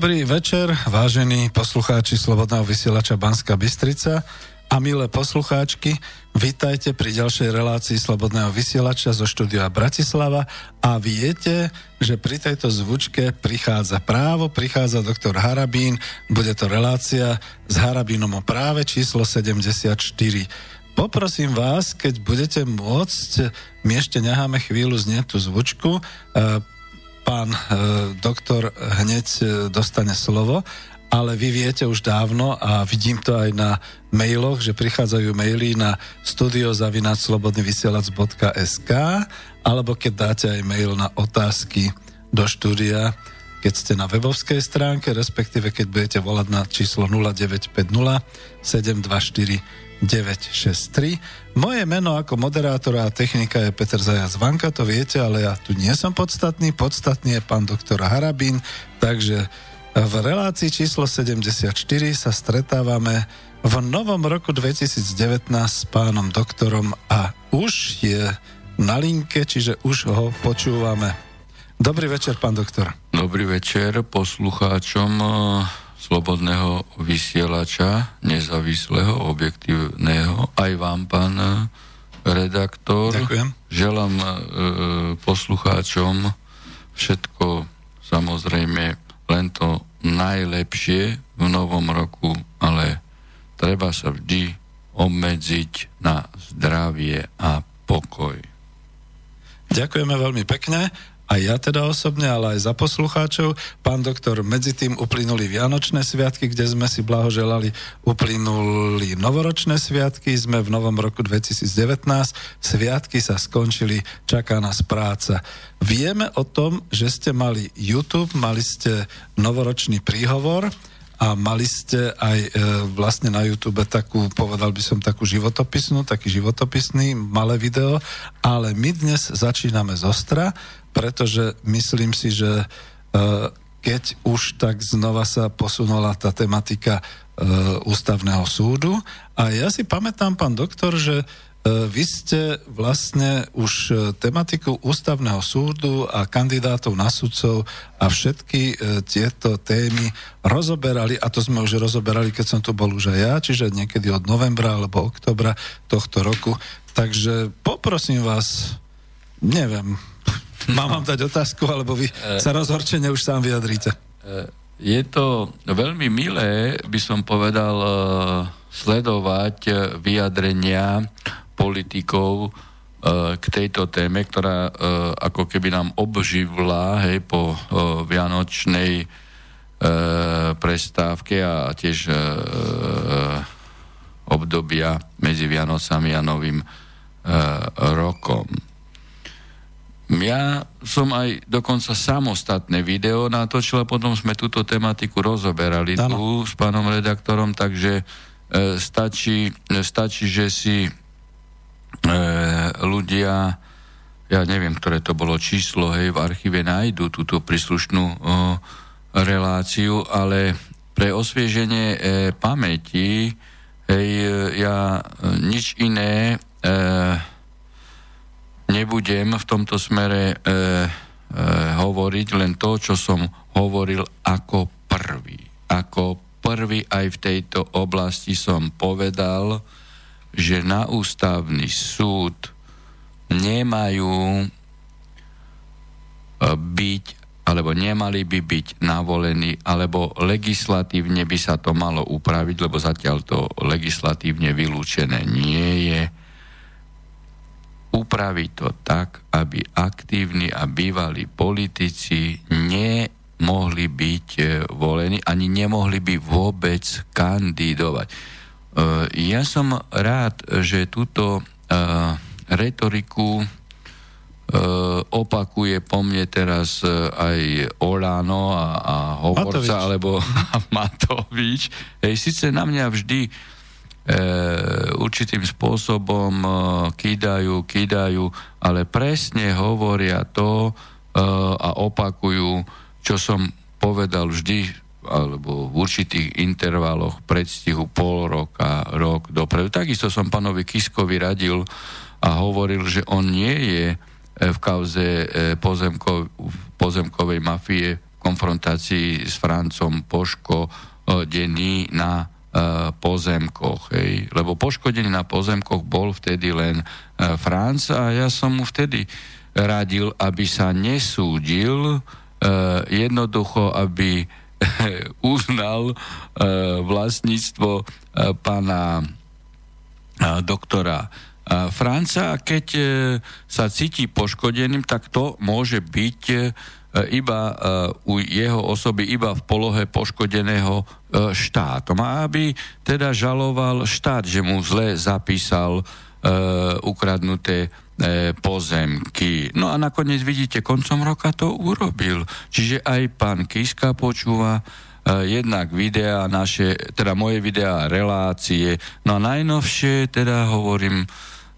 Dobrý večer, vážení poslucháči Slobodného vysielača Banska Bystrica a milé poslucháčky, vítajte pri ďalšej relácii Slobodného vysielača zo štúdia Bratislava a viete, že pri tejto zvučke prichádza právo, prichádza doktor Harabín, bude to relácia s Harabínom o práve číslo 74. Poprosím vás, keď budete môcť, my ešte necháme chvíľu znieť tú zvučku, e, pán e, doktor hneď e, dostane slovo, ale vy viete už dávno a vidím to aj na mailoch, že prichádzajú maily na studiozavinaclobodnyvysielac.sk alebo keď dáte aj mail na otázky do štúdia, keď ste na webovskej stránke, respektíve keď budete volať na číslo 0950 724 963. Moje meno ako moderátora a technika je Peter Zajac Vanka, to viete, ale ja tu nie som podstatný. Podstatný je pán doktor Harabín, takže v relácii číslo 74 sa stretávame v novom roku 2019 s pánom doktorom a už je na linke, čiže už ho počúvame. Dobrý večer, pán doktor. Dobrý večer poslucháčom slobodného vysielača, nezávislého, objektívneho. Aj vám, pán e, redaktor. Ďakujem. Želám e, poslucháčom všetko, samozrejme, len to najlepšie v novom roku, ale treba sa vždy obmedziť na zdravie a pokoj. Ďakujeme veľmi pekne aj ja teda osobne, ale aj za poslucháčov. Pán doktor, medzi tým uplynuli Vianočné sviatky, kde sme si blahoželali, uplynuli novoročné sviatky, sme v novom roku 2019, sviatky sa skončili, čaká nás práca. Vieme o tom, že ste mali YouTube, mali ste novoročný príhovor, a mali ste aj e, vlastne na YouTube takú, povedal by som takú životopisnú, taký životopisný malé video, ale my dnes začíname z ostra pretože myslím si, že e, keď už tak znova sa posunula tá tematika e, ústavného súdu. A ja si pamätám, pán doktor, že e, vy ste vlastne už tematiku ústavného súdu a kandidátov na sudcov a všetky tieto témy rozoberali, a to sme už rozoberali, keď som tu bol už aj ja, čiže niekedy od novembra alebo oktobra tohto roku. Takže poprosím vás, neviem, Mám vám dať otázku, alebo vy e, sa rozhorčene už sám vyjadríte. E, je to veľmi milé, by som povedal, e, sledovať vyjadrenia politikov k tejto téme, ktorá ako keby nám obživla hej, po vianočnej prestávke a tiež obdobia medzi Vianocami a Novým rokom. Ja som aj dokonca samostatné video natočil a potom sme túto tematiku rozoberali ano. tu s pánom redaktorom, takže e, stačí, stačí, že si e, ľudia, ja neviem, ktoré to bolo číslo, hej, v archíve nájdu túto príslušnú e, reláciu, ale pre osvieženie e, pamäti, hej, ja e, nič iné e, nebudem v tomto smere e, e, hovoriť len to, čo som hovoril ako prvý. Ako prvý aj v tejto oblasti som povedal, že na ústavný súd nemajú e, byť alebo nemali by byť navolení, alebo legislatívne by sa to malo upraviť, lebo zatiaľ to legislatívne vylúčené nie je upraviť to tak, aby aktívni a bývalí politici nemohli byť e, volení, ani nemohli by vôbec kandidovať. E, ja som rád, že túto e, retoriku opakuje po mne teraz aj Olano a, a Hovorca, Matovič. alebo Matovič. Hej, síce na mňa vždy E, určitým spôsobom e, kýdajú, kýdajú, ale presne hovoria to e, a opakujú, čo som povedal vždy alebo v určitých intervaloch predstihu pol roka, rok dopredu. Takisto som pánovi Kiskovi radil a hovoril, že on nie je v kauze pozemko, pozemkovej mafie konfrontácii s Francom poškodený na pozemkoch. Hej. Lebo poškodený na pozemkoch bol vtedy len Franc a ja som mu vtedy radil, aby sa nesúdil, jednoducho, aby uznal vlastníctvo pána doktora Franca a keď e, sa cíti poškodeným, tak to môže byť e, iba e, u jeho osoby iba v polohe poškodeného štátom. A aby teda žaloval štát, že mu zle zapísal ukradnuté pozemky. No a nakoniec vidíte, koncom roka to urobil. Čiže aj pán Kiska počúva jednak videá naše, teda moje videá, relácie. No a najnovšie teda hovorím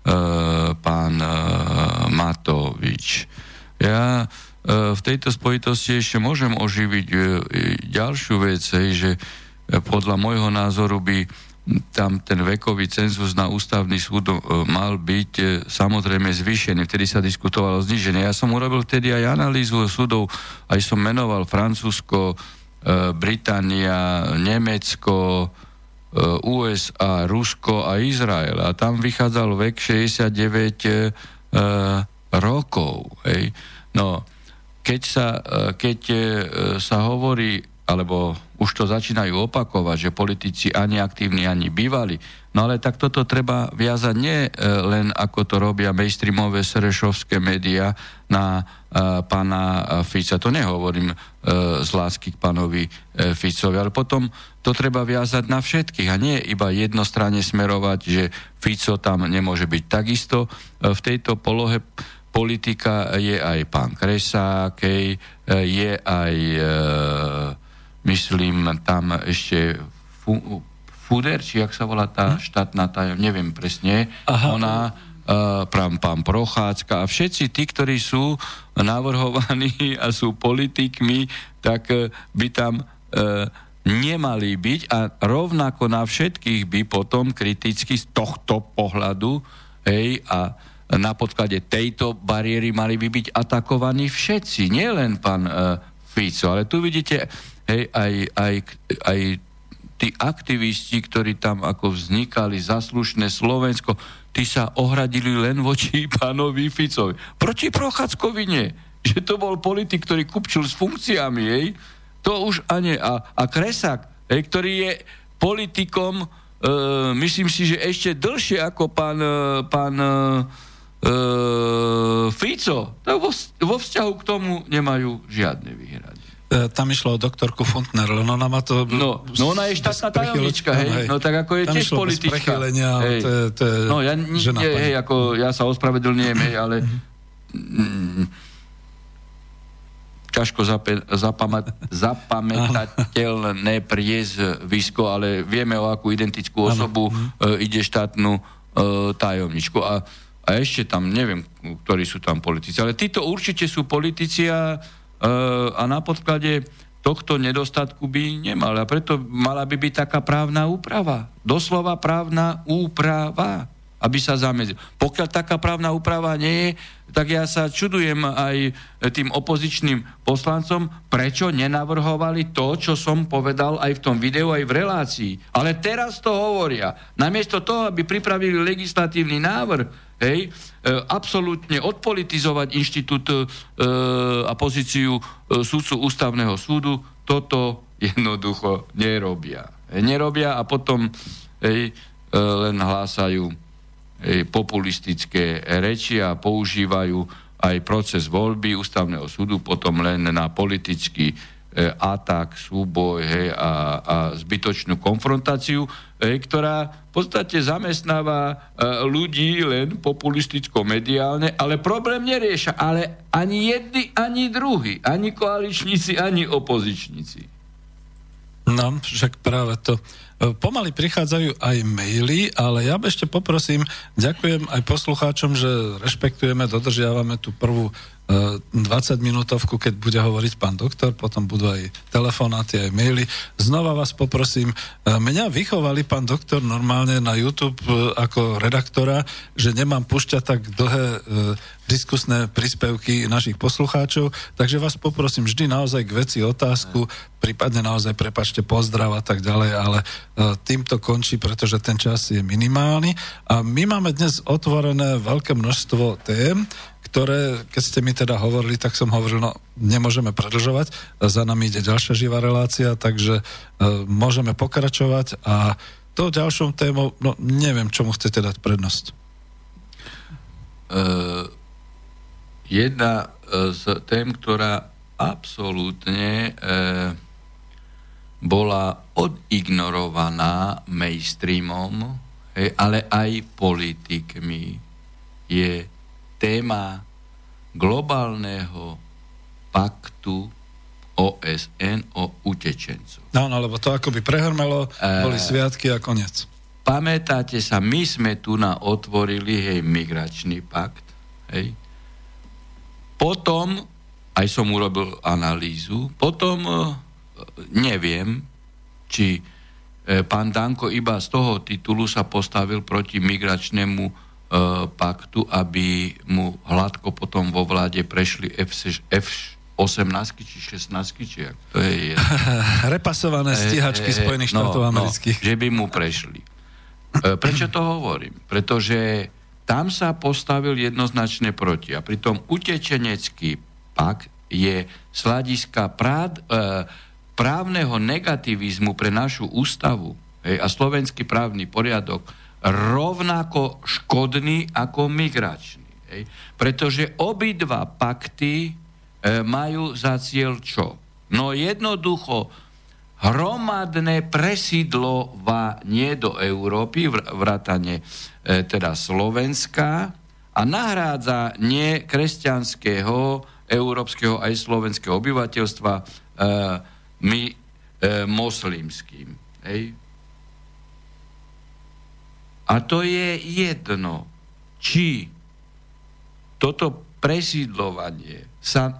Eh, pán eh, Matovič. Ja v tejto spojitosti ešte môžem oživiť ďalšiu vec, že podľa môjho názoru by tam ten vekový cenzus na ústavný súd mal byť samozrejme zvýšený. Vtedy sa diskutovalo zniženie. Ja som urobil vtedy aj analýzu súdov, aj som menoval Francúzsko, Británia, Nemecko, USA, Rusko a Izrael. A tam vychádzal vek 69 e, eh, rokov. Hej. No, keď sa, eh, keď sa hovorí, alebo už to začínajú opakovať, že politici ani aktívni, ani bývali, no ale tak toto treba viazať nie len ako to robia mainstreamové serešovské médiá na pána Fica. To nehovorím z lásky k pánovi Ficovi, ale potom to treba viazať na všetkých a nie iba jednostranne smerovať, že Fico tam nemôže byť takisto. E, v tejto polohe politika je aj pán Kresák, e, je aj, e, myslím, tam ešte Fuder, či jak sa volá tá hm? štátna tajom, neviem presne, Aha. ona, pán, pán Prochádzka a všetci tí, ktorí sú navrhovaní a sú politikmi, tak by tam nemali byť a rovnako na všetkých by potom kriticky z tohto pohľadu hej, a na podklade tejto bariéry mali by byť atakovaní všetci, nielen pán uh, Fico, ale tu vidíte hej, aj, aj, aj tí aktivisti, ktorí tam ako vznikali, zaslušné Slovensko, tí sa ohradili len voči pánovi Ficovi. Proti Prochádzkovi nie. Že to bol politik, ktorý kupčil s funkciami, hej, to už ani... A, a Kresak, hej, ktorý je politikom, e, myslím si, že ešte dlhšie ako pán, e, pán e, Fico, tak vo, vo vzťahu k tomu nemajú žiadne výhrady. E, tam išlo o doktorku Funtner, len ona má to... No, no ona je štátna tajomnička, hej, hej, no tak ako je tiež politička. Hej. To je, to je no ja, žena, nie, hej, ako ja sa ospravedlňujem, hej, ale... Mm, ťažko zape- zapamat- zapamätateľné priezvisko, ale vieme o akú identickú osobu e, ide štátnu e, tajomničku. A, a ešte tam, neviem, ktorí sú tam politici, ale títo určite sú politici a, e, a na podklade tohto nedostatku by nemali. A preto mala by byť taká právna úprava. Doslova právna úprava aby sa zamedzil. Pokiaľ taká právna úprava nie je, tak ja sa čudujem aj tým opozičným poslancom, prečo nenavrhovali to, čo som povedal aj v tom videu, aj v relácii. Ale teraz to hovoria. Namiesto toho, aby pripravili legislatívny návrh, hej, e, absolútne odpolitizovať inštitút e, a pozíciu e, súdcu ústavného súdu, toto jednoducho nerobia. Nerobia a potom hej, e, len hlásajú populistické reči a používajú aj proces voľby ústavného súdu potom len na politický atak, súboj hej, a, a zbytočnú konfrontáciu, hej, ktorá v podstate zamestnáva e, ľudí len populisticko-mediálne, ale problém nerieša. Ale ani jedni, ani druhý, ani koaličníci, ani opozičníci. No, však práve to pomaly prichádzajú aj maily, ale ja ešte poprosím, ďakujem aj poslucháčom, že rešpektujeme, dodržiavame tú prvú 20 minútovku, keď bude hovoriť pán doktor, potom budú aj telefonáty, aj maily. Znova vás poprosím, mňa vychovali pán doktor normálne na YouTube ako redaktora, že nemám pušťať tak dlhé diskusné príspevky našich poslucháčov, takže vás poprosím vždy naozaj k veci otázku, prípadne naozaj prepačte pozdrav a tak ďalej, ale týmto končí, pretože ten čas je minimálny a my máme dnes otvorené veľké množstvo tém, ktoré, keď ste mi teda hovorili, tak som hovoril, no nemôžeme predlžovať, za nami ide ďalšia živá relácia, takže uh, môžeme pokračovať a to ďalšou témou, no neviem, čomu chcete dať prednosť. Uh jedna e, z tém, ktorá absolútne e, bola odignorovaná mainstreamom, hej, ale aj politikmi, je téma globálneho paktu OSN o utečencov. No, no, lebo to akoby prehrmelo, boli e, sviatky a koniec. Pamätáte sa, my sme tu na otvorili, hej, migračný pakt, hej, potom, aj som urobil analýzu, potom e, neviem, či e, pán Danko iba z toho titulu sa postavil proti migračnému paktu, aby mu hladko potom vo vláde prešli F, F 18 či 16 či jak to je Repasované stíhačky e, e, Spojených no, štátov no, amerických. No, že by mu prešli. E, prečo to hovorím? Pretože tam sa postavil jednoznačne proti. A pritom utečenecký pak je z hľadiska prád, e, právneho negativizmu pre našu ústavu hej, a slovenský právny poriadok rovnako škodný ako migračný. Hej. Pretože obidva pakty e, majú za cieľ čo? No jednoducho hromadné presídlovanie do Európy, vrátane e, teda Slovenska a nahrádza nie kresťanského, európskeho aj slovenského obyvateľstva e, my e, moslimským. Hej? A to je jedno, či toto presídlovanie sa e,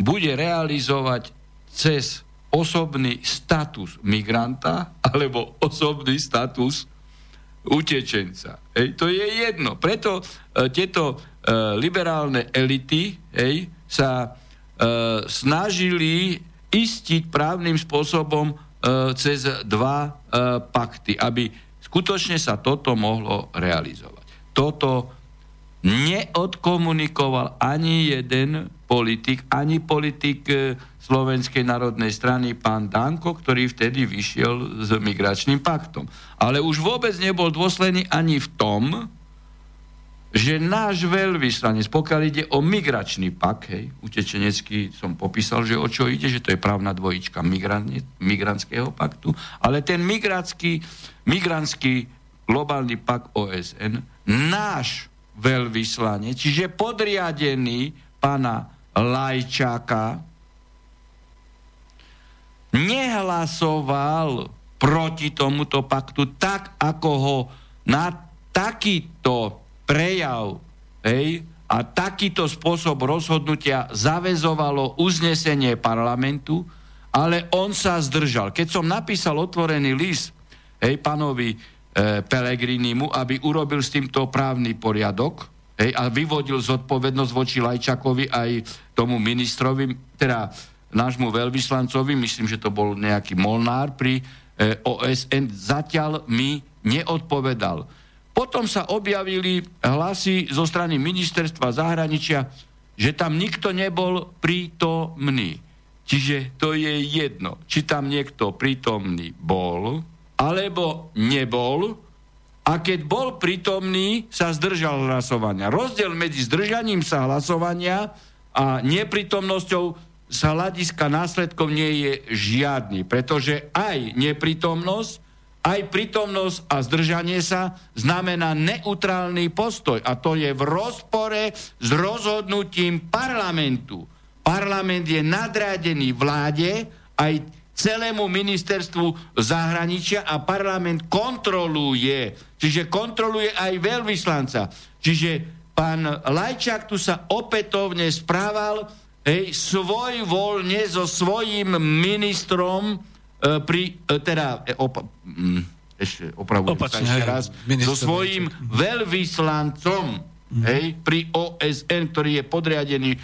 bude realizovať cez osobný status migranta alebo osobný status utečenca. Hej, to je jedno. Preto e, tieto e, liberálne elity hej, sa e, snažili istiť právnym spôsobom e, cez dva e, pakty, aby skutočne sa toto mohlo realizovať. Toto neodkomunikoval ani jeden politik, ani politik e, Slovenskej národnej strany pán Danko, ktorý vtedy vyšiel s migračným paktom. Ale už vôbec nebol dôsledný ani v tom, že náš veľvyslanec, pokiaľ ide o migračný pak, hej, utečenecký som popísal, že o čo ide, že to je právna dvojička migrantského paktu, ale ten migrantský, migrantský globálny pak OSN, náš veľvyslanec, čiže podriadený pána Lajčáka, nehlasoval proti tomuto paktu tak, ako ho na takýto prejav hej, a takýto spôsob rozhodnutia zavezovalo uznesenie parlamentu, ale on sa zdržal. Keď som napísal otvorený list hej, pánovi e, Pelegrinimu, aby urobil s týmto právny poriadok hej, a vyvodil zodpovednosť voči Lajčakovi aj tomu ministrovi, teda nášmu veľvyslancovi, myslím, že to bol nejaký Molnár pri e, OSN, zatiaľ mi neodpovedal. Potom sa objavili hlasy zo strany ministerstva zahraničia, že tam nikto nebol prítomný. Čiže to je jedno, či tam niekto prítomný bol, alebo nebol, a keď bol prítomný, sa zdržal hlasovania. Rozdiel medzi zdržaním sa hlasovania a neprítomnosťou z hľadiska následkov nie je žiadny, pretože aj neprítomnosť, aj prítomnosť a zdržanie sa znamená neutrálny postoj a to je v rozpore s rozhodnutím parlamentu. Parlament je nadrádený vláde, aj celému ministerstvu zahraničia a parlament kontroluje, čiže kontroluje aj veľvyslanca. Čiže pán Lajčák tu sa opätovne správal hej, svoj voľne so svojím ministrom pri, e, teda, e, opa, mm, ešte opravujem Opačne, sa ešte raz, so svojím veľvyslancom mm. hej, pri OSN, ktorý je podriadený e,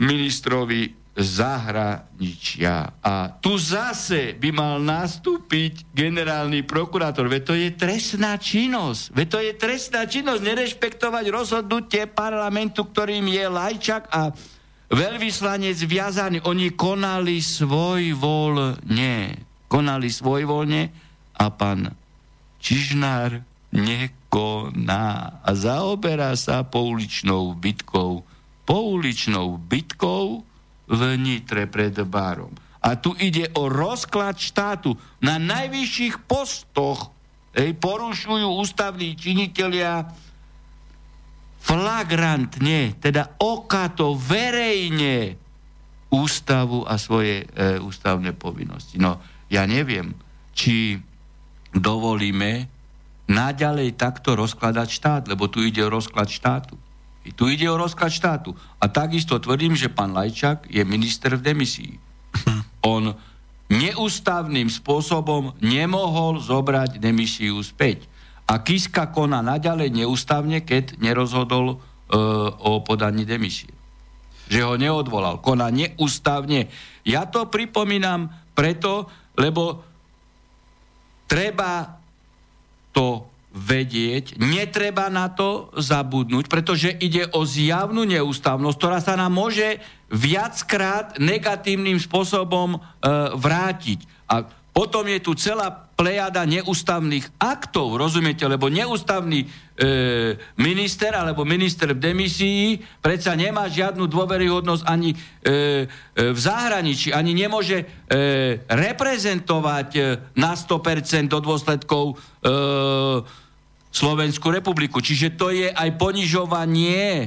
ministrovi zahraničia. A tu zase by mal nastúpiť generálny prokurátor. Veď to je trestná činnosť. Veď to je trestná činnosť nerešpektovať rozhodnutie parlamentu, ktorým je Lajčak a veľvyslanec viazaný. Oni konali svoj voľne. Konali svoj voľne a pán Čižnár nekoná a zaoberá sa pouličnou bitkou. Pouličnou bitkou v Nitre pred barom. A tu ide o rozklad štátu. Na najvyšších postoch ej, porušujú ústavní činitelia flagrantne, teda okato, verejne ústavu a svoje e, ústavné povinnosti. No, ja neviem, či dovolíme naďalej takto rozkladať štát, lebo tu ide o rozklad štátu. I tu ide o rozklad štátu. A takisto tvrdím, že pán Lajčák je minister v demisii. On neústavným spôsobom nemohol zobrať demisiu späť. A Kiska koná naďalej neústavne, keď nerozhodol e, o podaní demisie. Že ho neodvolal. Koná neústavne. Ja to pripomínam preto, lebo treba to vedieť, netreba na to zabudnúť, pretože ide o zjavnú neústavnosť, ktorá sa nám môže viackrát negatívnym spôsobom e, vrátiť. A potom je tu celá plejada neústavných aktov, rozumiete, lebo neústavný e, minister alebo minister v demisii predsa nemá žiadnu dôveryhodnosť ani e, e, v zahraničí, ani nemôže e, reprezentovať e, na 100% do dôsledkov e, Slovenskú republiku. Čiže to je aj ponižovanie e,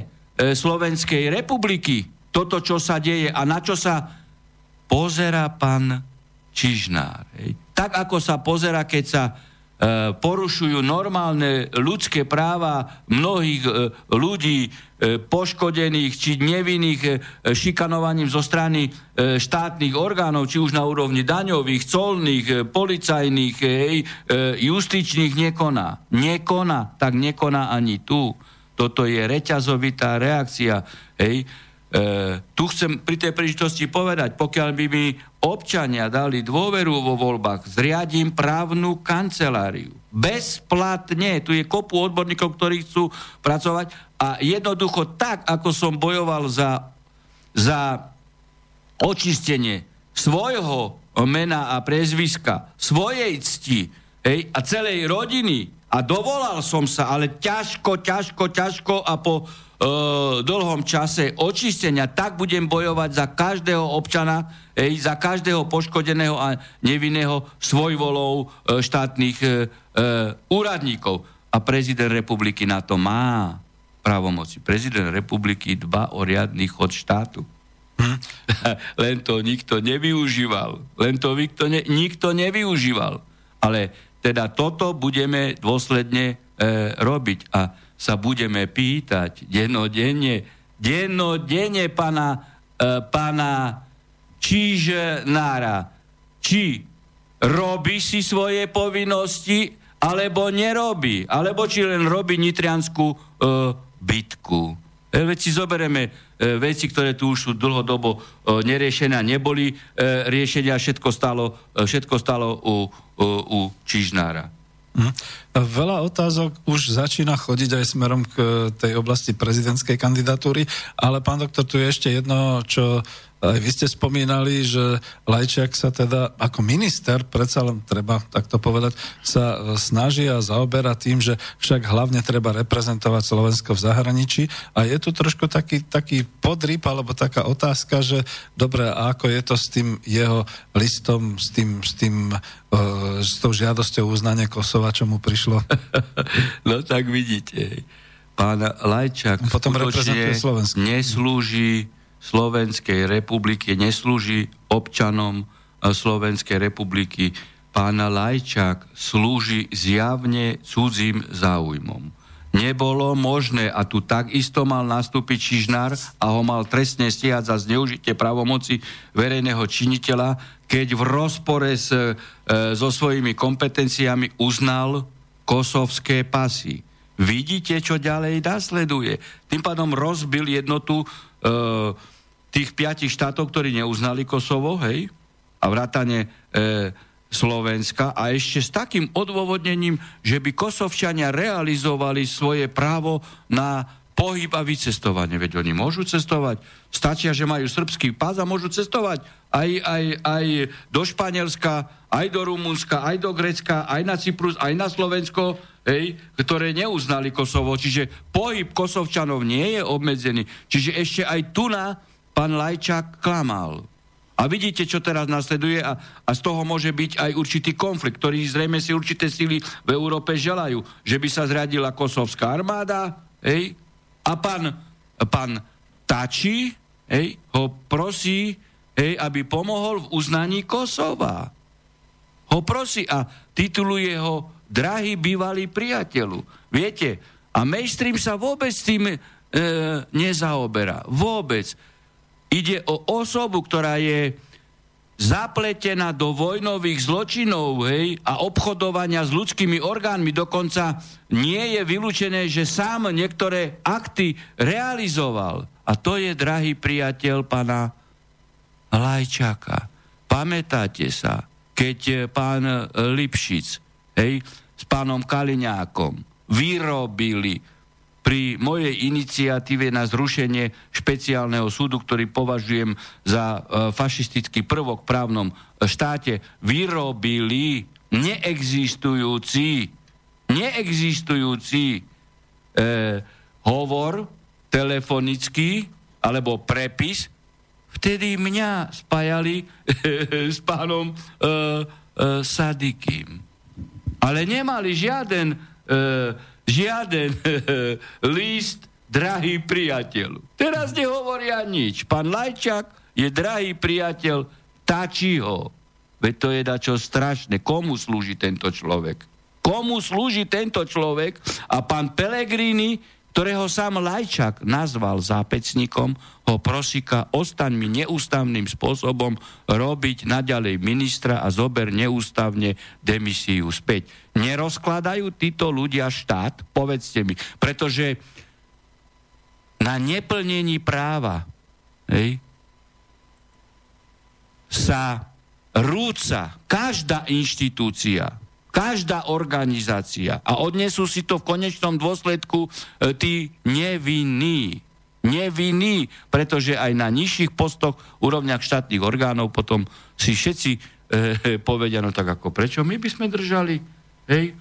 Slovenskej republiky. Toto, čo sa deje a na čo sa pozera pán Čižnár. Tak ako sa pozera, keď sa E, porušujú normálne ľudské práva mnohých e, ľudí e, poškodených či nevinných šikanovaním zo strany štátnych orgánov, či už na úrovni daňových, colných, policajných, justičných, nekoná. Nekoná, tak nekoná ani tu. Toto je reťazovitá reakcia. Hej tu chcem pri tej príležitosti povedať, pokiaľ by mi občania dali dôveru vo voľbách, zriadím právnu kanceláriu. Bezplatne. Tu je kopu odborníkov, ktorí chcú pracovať a jednoducho tak, ako som bojoval za, za očistenie svojho mena a prezviska, svojej cti hej, a celej rodiny a dovolal som sa, ale ťažko, ťažko, ťažko a po dlhom čase očistenia, tak budem bojovať za každého občana, ej, za každého poškodeného a nevinného svojvolou e, štátnych e, e, úradníkov. A prezident republiky na to má právomoci. Prezident republiky dba o riadny chod štátu. Hm. len to nikto nevyužíval. Len to nikto, ne, nikto nevyužíval. Ale teda toto budeme dôsledne e, robiť. A sa budeme pýtať dennodenne, dennodenne pana, e, pana Čižnára, či robí si svoje povinnosti, alebo nerobí, alebo či len robí nitrianskú e, bitku. E, veď si zoberieme e, veci, ktoré tu už sú dlhodobo e, neriešené a neboli e, riešenia, všetko stalo, e, všetko stalo u, u, u Čižnára. Hm. Veľa otázok už začína chodiť aj smerom k tej oblasti prezidentskej kandidatúry, ale pán doktor, tu je ešte jedno, čo aj vy ste spomínali, že Lajčiak sa teda ako minister, predsa len treba takto povedať, sa e, snaží a zaoberá tým, že však hlavne treba reprezentovať Slovensko v zahraničí. A je tu trošku taký, taký podryb alebo taká otázka, že dobre, a ako je to s tým jeho listom, s tým, s tým e, s tou žiadosťou uznania Kosova, čo mu prišlo? no tak vidíte, pán Lajčák Potom neslúži Slovenskej republiky, neslúži občanom Slovenskej republiky. Pán Lajčák slúži zjavne cudzím záujmom nebolo možné a tu takisto mal nastúpiť Čižnár a ho mal trestne stiať za zneužitie pravomoci verejného činiteľa, keď v rozpore s, e, so svojimi kompetenciami uznal kosovské pasy. Vidíte, čo ďalej nasleduje. Tým pádom rozbil jednotu e, tých piatich štátov, ktorí neuznali Kosovo, hej, a vrátane e, Slovenska a ešte s takým odôvodnením, že by Kosovčania realizovali svoje právo na pohyb a vycestovanie. Veď oni môžu cestovať, stačia, že majú srbský pás a môžu cestovať aj, aj, aj do Španielska, aj do Rumunska, aj do Grecka, aj na Cyprus, aj na Slovensko, hej, ktoré neuznali Kosovo. Čiže pohyb Kosovčanov nie je obmedzený. Čiže ešte aj tu na pán Lajčák klamal. A vidíte, čo teraz nasleduje a, a z toho môže byť aj určitý konflikt, ktorý zrejme si určité síly v Európe želajú, že by sa zriadila kosovská armáda, hej, a pán, pán Tači, hej, ho prosí, hej, aby pomohol v uznaní Kosova. Ho prosí a tituluje ho drahý bývalý priateľu. Viete, a mainstream sa vôbec tým e, nezaoberá. Vôbec. Ide o osobu, ktorá je zapletená do vojnových zločinov hej, a obchodovania s ľudskými orgánmi. Dokonca nie je vylúčené, že sám niektoré akty realizoval. A to je drahý priateľ pana Lajčaka. Pamätáte sa, keď pán Lipšic hej, s pánom Kaliňákom vyrobili pri mojej iniciatíve na zrušenie špeciálneho súdu, ktorý považujem za e, fašistický prvok v právnom štáte, vyrobili neexistujúci, neexistujúci e, hovor telefonický alebo prepis, vtedy mňa spájali s pánom e, e, Sadikým. Ale nemali žiaden e, žiaden list, drahý priateľ. Teraz nehovoria nič. Pán Lajčák je drahý priateľ Tačiho. Veď to je dačo strašné. Komu slúži tento človek? Komu slúži tento človek? A pán Pelegrini ktorého sám Lajčak nazval zápecníkom, ho prosíka, ostaň mi neústavným spôsobom robiť naďalej ministra a zober neústavne demisiu späť. Nerozkladajú títo ľudia štát? Povedzte mi. Pretože na neplnení práva hej, sa rúca každá inštitúcia, Každá organizácia. A odnesú si to v konečnom dôsledku e, tí nevinní. Nevinní, pretože aj na nižších postoch, úrovniach štátnych orgánov potom si všetci e, povedia, no tak ako prečo my by sme držali hej, e,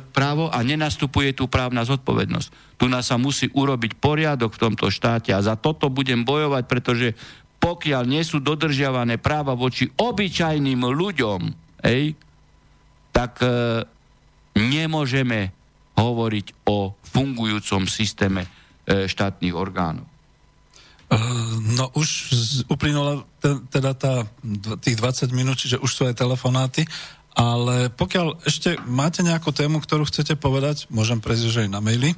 právo a nenastupuje tu právna zodpovednosť. Tu nás sa musí urobiť poriadok v tomto štáte a za toto budem bojovať, pretože pokiaľ nie sú dodržiavané práva voči obyčajným ľuďom, hej, tak e, nemôžeme hovoriť o fungujúcom systéme e, štátnych orgánov. E, no už uplynula teda tá, tých 20 minút, čiže už sú aj telefonáty, ale pokiaľ ešte máte nejakú tému, ktorú chcete povedať, môžem prejsť už aj na maily.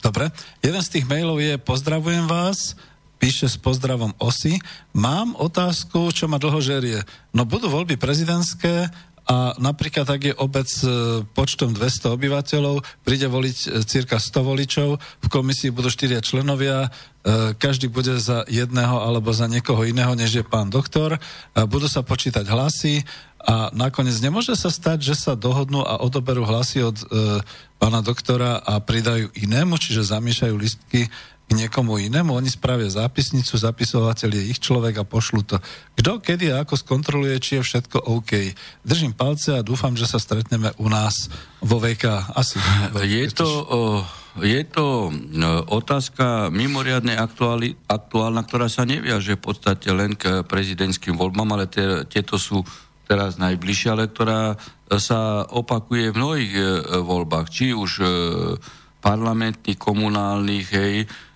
Dobre. Jeden z tých mailov je pozdravujem vás, píše s pozdravom Osy. Mám otázku, čo ma dlho žerie. No budú voľby prezidentské a napríklad, ak je obec e, počtom 200 obyvateľov, príde voliť e, cirka 100 voličov, v komisii budú 4 členovia, e, každý bude za jedného alebo za niekoho iného, než je pán doktor, budú sa počítať hlasy a nakoniec nemôže sa stať, že sa dohodnú a odoberú hlasy od pána doktora a pridajú inému, čiže zamiešajú listky k niekomu inému, oni spravia zápisnicu, zapisovateľ je ich človek a pošlu to. Kto, kedy a ako skontroluje, či je všetko OK. Držím palce a dúfam, že sa stretneme u nás vo VK. Asi. Je to, je to otázka mimoriadne aktuáli, aktuálna, ktorá sa neviaže v podstate len k prezidentským voľbám, ale te, tieto sú teraz najbližšie, ale ktorá sa opakuje v mnohých e, voľbách, či už e, parlamentných, komunálnych, hej,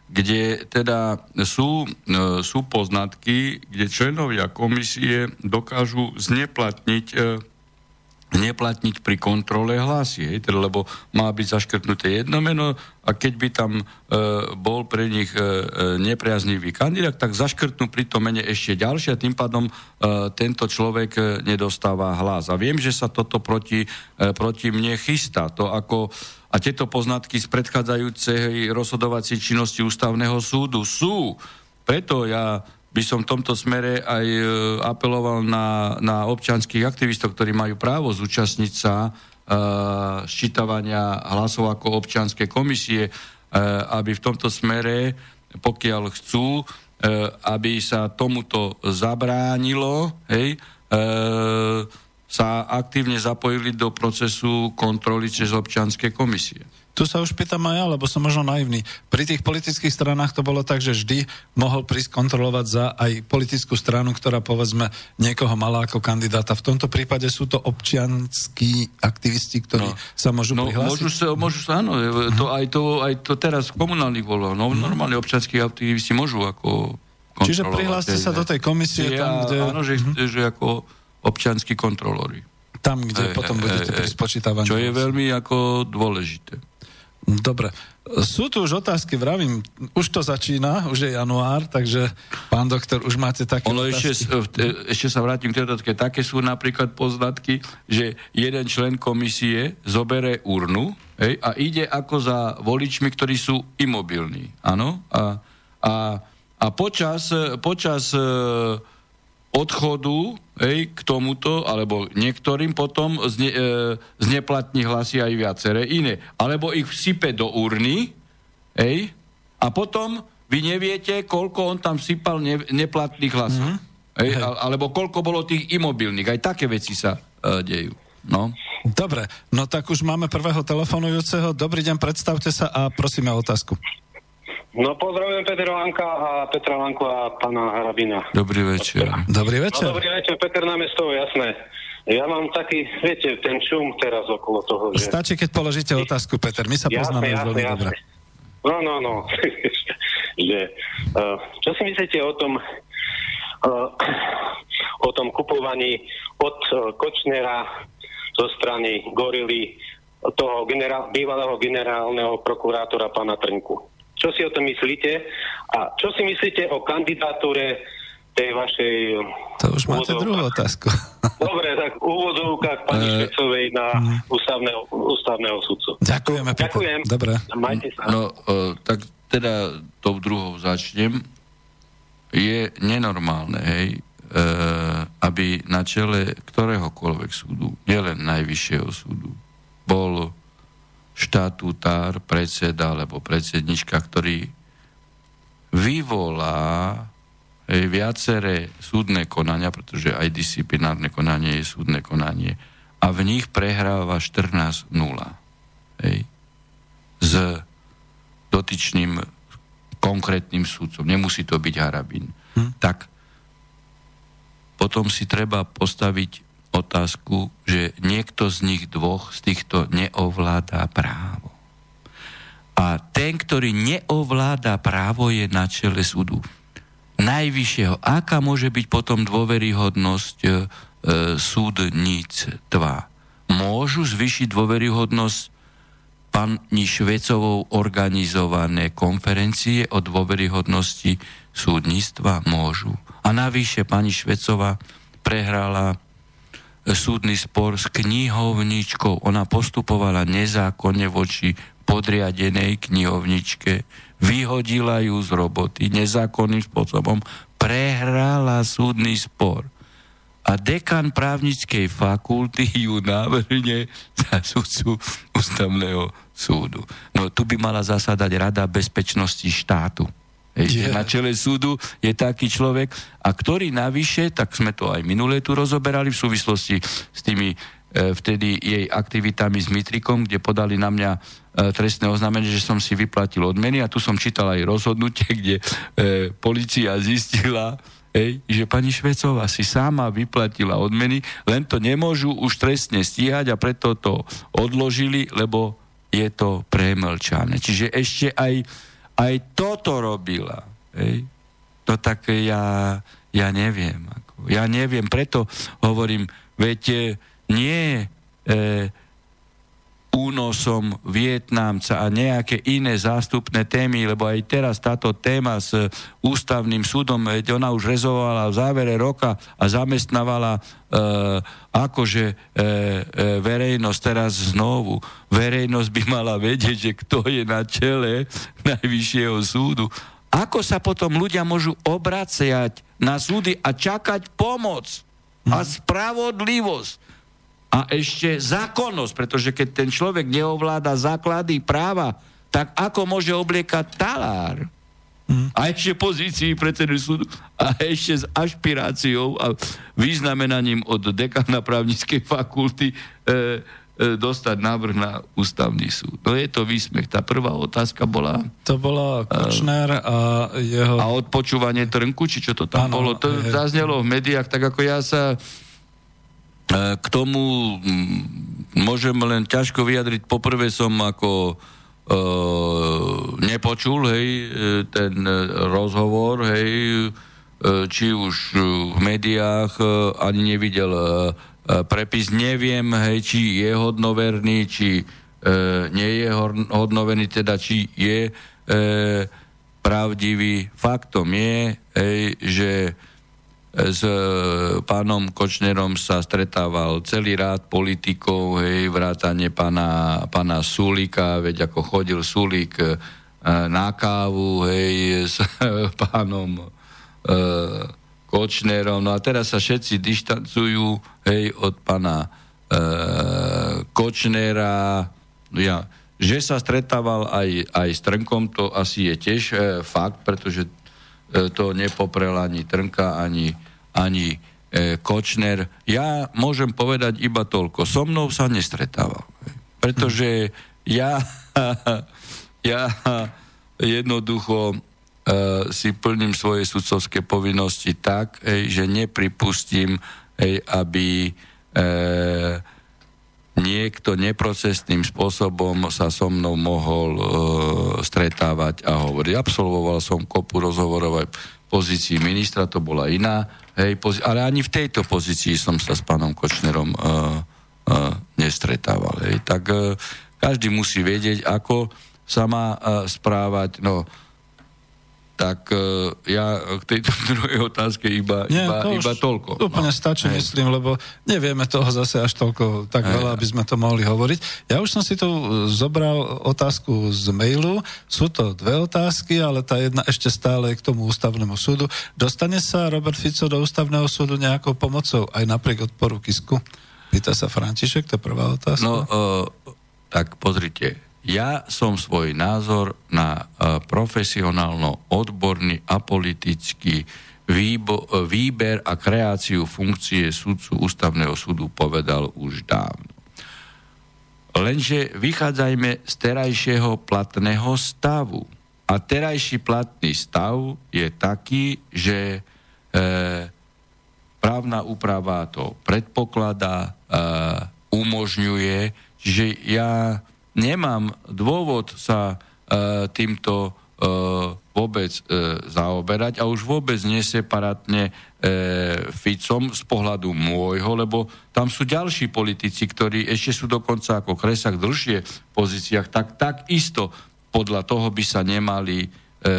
kde teda sú, e, sú poznatky, kde členovia komisie dokážu zneplatniť e, neplatniť pri kontrole hlasy, hej, teda, lebo má byť zaškrtnuté jedno meno a keď by tam e, bol pre nich e, e nepriaznivý kandidát, tak zaškrtnú pri tom mene ešte ďalšie a tým pádom e, tento človek e, nedostáva hlas. A viem, že sa toto proti, e, proti mne chystá. To ako, a tieto poznatky z predchádzajúcej rozhodovacej činnosti ústavného súdu sú. Preto ja by som v tomto smere aj e, apeloval na, na občanských aktivistov, ktorí majú právo zúčastniť sa uh, ščítavania hlasov ako občianské komisie, uh, aby v tomto smere, pokiaľ chcú, uh, aby sa tomuto zabránilo, hej, uh, sa aktívne zapojili do procesu kontroly cez občianské komisie. Tu sa už pýtam aj ja, lebo som možno naivný. Pri tých politických stranách to bolo tak, že vždy mohol prísť kontrolovať za aj politickú stranu, ktorá povedzme niekoho mala ako kandidáta. V tomto prípade sú to občianskí aktivisti, ktorí no, sa môžu no, prihlásiť? Môžu sa, môžu sa áno. Uh-huh. To, aj, to, aj to teraz v komunálnych voľbách. No, uh-huh. Normálne občianskí aktivisti môžu ako Čiže prihláste sa do tej komisie tam, kde... Áno, že, uh-huh. že ako občianskí kontrolóri. Tam, kde e, potom e, budete e, pri spočítavaní. Čo je veľmi ako dôležité. Dobre. Sú tu už otázky, vravím, už to začína, už je január, takže pán doktor, už máte také ono otázky. Ešte, ešte sa vrátim k tejto Také sú napríklad poznatky, že jeden člen komisie zobere urnu hej, a ide ako za voličmi, ktorí sú imobilní. Áno? A, a, a počas, počas odchodu hej, k tomuto, alebo niektorým potom zne, e, zneplatní hlasy aj viaceré iné. Alebo ich vsype do urny hej, a potom vy neviete, koľko on tam sypal ne, neplatných hlasov. Mm-hmm. Hej, alebo koľko bolo tých imobilných. Aj také veci sa e, dejú. No. Dobre, no tak už máme prvého telefonujúceho. Dobrý deň, predstavte sa a prosíme o otázku. No pozdravujem Petra Lanka a Petra Lanku a pána Harabina. Dobrý večer. Dobrý večer. No, dobrý večer, Peter Námestovo, jasné. Ja mám taký, viete, ten čum teraz okolo toho, že... Stačí, keď položíte otázku, Peter, my sa poznáme jasné, veľmi jasné. dobre. No, no, no. že, uh, čo si myslíte o tom, uh, o tom kupovaní od uh, Kočnera zo strany Gorily toho generál, bývalého generálneho prokurátora pána Trnku? Čo si o tom myslíte? A čo si myslíte o kandidatúre tej vašej... To už máte druhú otázku. Dobre, tak úvodovkách pani uh, Švecovej na uh, ústavného, ústavného sudcu. Ďakujeme, Peter. Ďakujem. Dobre. Majte sa. No, uh, tak teda tou druhou začnem. Je nenormálne, hej, uh, aby na čele ktoréhokoľvek súdu, nielen najvyššieho súdu, bol štatutár, predseda alebo predsednička, ktorý vyvolá hej, viaceré súdne konania, pretože aj disciplinárne konanie je súdne konanie, a v nich prehráva 14-0. Hej, s dotyčným konkrétnym súdcom. Nemusí to byť Harabín. Hm? Tak potom si treba postaviť otázku, že niekto z nich dvoch, z týchto neovláda právo. A ten, ktorý neovláda právo, je na čele súdu. Najvyššieho. Aká môže byť potom dôveryhodnosť e, e, súdnictva? Môžu zvyšiť dôveryhodnosť pani Švecovou organizované konferencie o dôveryhodnosti súdnictva? Môžu. A navyše pani Švecova prehrala súdny spor s knihovničkou. Ona postupovala nezákonne voči podriadenej knihovničke, vyhodila ju z roboty nezákonným spôsobom, prehrala súdny spor. A dekan právnickej fakulty ju návrhne za súdcu ústavného súdu. No tu by mala zasadať Rada bezpečnosti štátu ešte yeah. na čele súdu je taký človek, a ktorý navyše, tak sme to aj minulé tu rozoberali v súvislosti s tými e, vtedy jej aktivitami s Mitrikom, kde podali na mňa e, trestné oznámenie, že som si vyplatil odmeny a tu som čítal aj rozhodnutie, kde e, policia zistila, Hej, že pani Švecová si sama vyplatila odmeny, len to nemôžu už trestne stíhať a preto to odložili, lebo je to premlčané. Čiže ešte aj aj toto robila. Hej? To tak ja, ja neviem. Ako, ja neviem, preto hovorím, veď nie e, únosom Vietnámca a nejaké iné zástupné témy, lebo aj teraz táto téma s ústavným súdom, veď ona už rezovala v závere roka a zamestnávala e, akože e, e, verejnosť teraz znovu. Verejnosť by mala vedieť, že kto je na čele Najvyššieho súdu. Ako sa potom ľudia môžu obraciať na súdy a čakať pomoc a mhm. spravodlivosť? A ešte zákonnosť, pretože keď ten človek neovláda základy práva, tak ako môže obliekať talár? Mm. A ešte pozícii predsedu súdu a ešte s ašpiráciou a vyznamenaním od dekana právnickej fakulty e, e, dostať návrh na ústavný súd. No je to výsmech. Tá prvá otázka bola... To bola Kočner a jeho... A odpočúvanie trnku, či čo to tam ano, bolo. To je... zaznelo v médiách, tak ako ja sa E, k tomu mm, môžem len ťažko vyjadriť. Poprvé som ako e, nepočul, hej, e, ten rozhovor, hej, e, či už v médiách ani nevidel prepis. Neviem, hej, či je hodnoverný, či e, nie je hodnoverný, teda či je e, pravdivý. Faktom je, hej, že s e, pánom Kočnerom sa stretával celý rád politikov, hej, vrátane pána, pána Sulika, veď ako chodil Sulik e, na kávu, hej, s pánom e, Kočnerom. No a teraz sa všetci dištancujú, hej, od pána e, Kočnera. Ja, že sa stretával aj, aj s Trnkom, to asi je tiež e, fakt, pretože to nepoprel ani Trnka, ani ani e, Kočner. Ja môžem povedať iba toľko. So mnou sa nestretával. Pretože ja, ja jednoducho e, si plním svoje sudcovské povinnosti tak, ej, že nepripustím, ej, aby e, niekto neprocesným spôsobom sa so mnou mohol e, stretávať a hovoriť. Absolvoval som kopu rozhovorov aj pozícii ministra, to bola iná Hej, pozi- ale ani v tejto pozícii som sa s pánom Kočnerom uh, uh, nestretával. Hej. Tak uh, každý musí vedieť, ako sa má uh, správať. No, tak uh, ja k tejto druhej otázke iba, Nie, iba, to iba toľko. Úplne no. stačí, Hej. myslím, lebo nevieme toho zase až toľko tak Hej. veľa, aby sme to mohli hovoriť. Ja už som si tu e, zobral otázku z mailu. Sú to dve otázky, ale tá jedna ešte stále je k tomu ústavnému súdu. Dostane sa Robert Fico do ústavného súdu nejakou pomocou aj napriek odporu Kisku? Pýta sa František, to je prvá otázka. No, uh, tak pozrite, ja som svoj názor na uh, profesionálno-odborný a politický uh, výber a kreáciu funkcie sudcu ústavného súdu povedal už dávno. Lenže vychádzajme z terajšieho platného stavu. A terajší platný stav je taký, že e, právna úprava to predpokladá, e, umožňuje, že ja nemám dôvod sa e, týmto e, vôbec e, zaoberať a už vôbec neseparátne e, Ficom z pohľadu môjho, lebo tam sú ďalší politici, ktorí ešte sú dokonca ako Kresak dlhšie v pozíciách, tak takisto podľa toho by sa nemali e,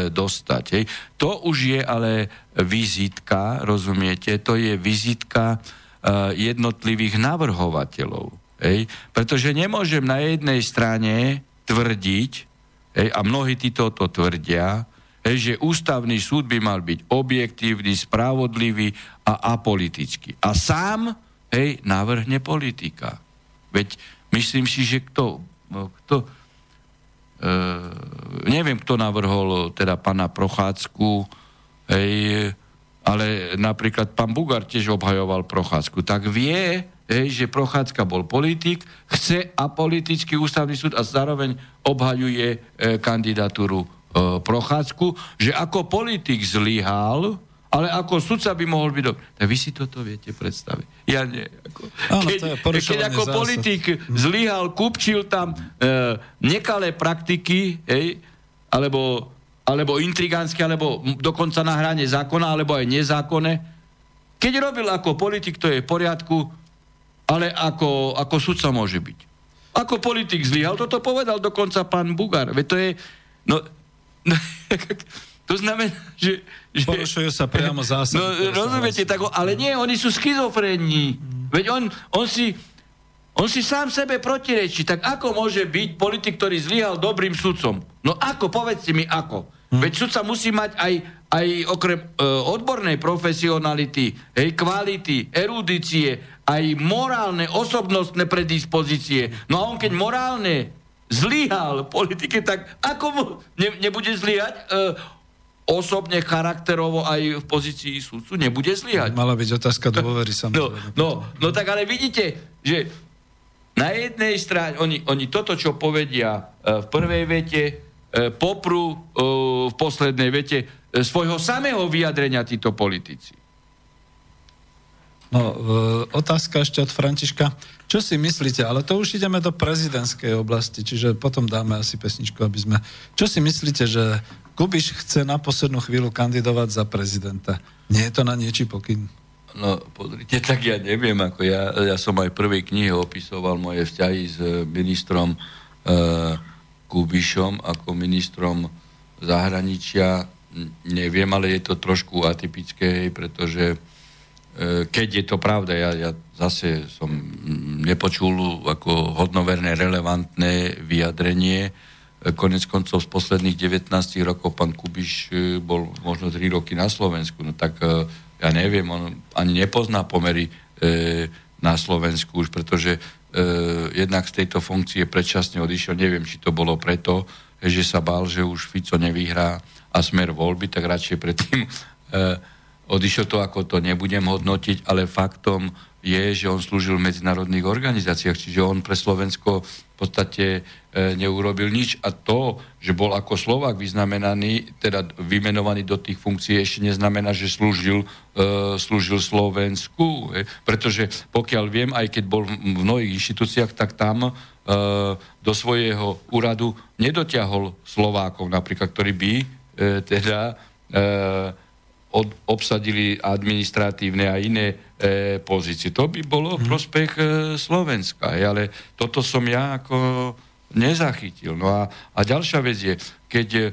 dostať. Hej. To už je ale vizitka, rozumiete, to je vizitka e, jednotlivých navrhovateľov. Ej? Pretože nemôžem na jednej strane tvrdiť, ej, a mnohí títo to tvrdia, ej, že ústavný súd by mal byť objektívny, spravodlivý a apolitický. A sám ej, navrhne politika. Veď myslím si, že kto, kto e, neviem, kto navrhol teda pana Prochádzku, ej, ale napríklad pán Bugar tiež obhajoval Prochádzku, tak vie, hej, že Prochádzka bol politik, chce apolitický ústavný súd a zároveň obhajuje e, kandidatúru e, Prochádzku, že ako politik zlyhal, ale ako sudca by mohol byť dobrý. Tak vy si toto viete predstaviť. Ja nie. Ako, Áno, keď, keď ako zásad. politik zlyhal, kupčil tam e, nekalé praktiky, hej, alebo alebo intrigánsky, alebo dokonca na hrane zákona, alebo aj nezákonné. Keď robil ako politik, to je v poriadku, ale ako, ako sudca môže byť. Ako politik zlyhal, toto povedal dokonca pán Bugar. Veď to je... No, no, to znamená, že... že Porušujú sa priamo zásady. No, rozumiete, tak, ale nie, oni sú schizofrénni. Veď on, on si on si sám sebe protirečí. Tak ako môže byť politik, ktorý zlyhal dobrým sudcom? No ako? Povedzte mi ako. Hm. Veď sudca musí mať aj, aj okrem e, odbornej profesionality, hej, kvality, erudície, aj morálne, osobnostné predispozície. No a on keď morálne zlyhal politike, tak ako mu ne, nebude zlyhať e, osobne, charakterovo aj v pozícii súdcu? Nebude zlyhať. Mala byť otázka dôvery samozrejme. No, no, no tak ale vidíte, že na jednej strane, oni, oni toto, čo povedia e, v prvej vete, e, poprú e, v poslednej vete svojho samého vyjadrenia títo politici. No, otázka ešte od Františka. Čo si myslíte, ale to už ideme do prezidentskej oblasti, čiže potom dáme asi pesničku, aby sme... Čo si myslíte, že Kubiš chce na poslednú chvíľu kandidovať za prezidenta? Nie je to na niečí pokyn? No, pozrite, tak ja neviem, ako ja, ja som aj v prvej knihe opisoval moje vzťahy s ministrom e, Kubišom ako ministrom zahraničia. Neviem, ale je to trošku atypické, pretože e, keď je to pravda, ja, ja zase som nepočul ako hodnoverné, relevantné vyjadrenie. E, konec koncov z posledných 19 rokov pán Kubiš e, bol možno 3 roky na Slovensku, no tak e, ja neviem, on ani nepozná pomery e, na Slovensku už, pretože e, jednak z tejto funkcie predčasne odišiel, neviem, či to bolo preto, že sa bál, že už Fico nevyhrá a smer voľby, tak radšej predtým odišiel to, ako to nebudem hodnotiť, ale faktom je, že on slúžil v medzinárodných organizáciách, čiže on pre Slovensko v podstate e, neurobil nič a to, že bol ako Slovak vyznamenaný, teda vymenovaný do tých funkcií, ešte neznamená, že slúžil, e, slúžil Slovensku. E, pretože pokiaľ viem, aj keď bol v mnohých inštitúciách, tak tam e, do svojho úradu nedotiahol Slovákov napríklad, ktorí by e, teda e, od, obsadili administratívne a iné e, pozície. To by bolo v mhm. prospech e, Slovenska, je, ale toto som ja ako nezachytil. No a, a ďalšia vec je, keď e,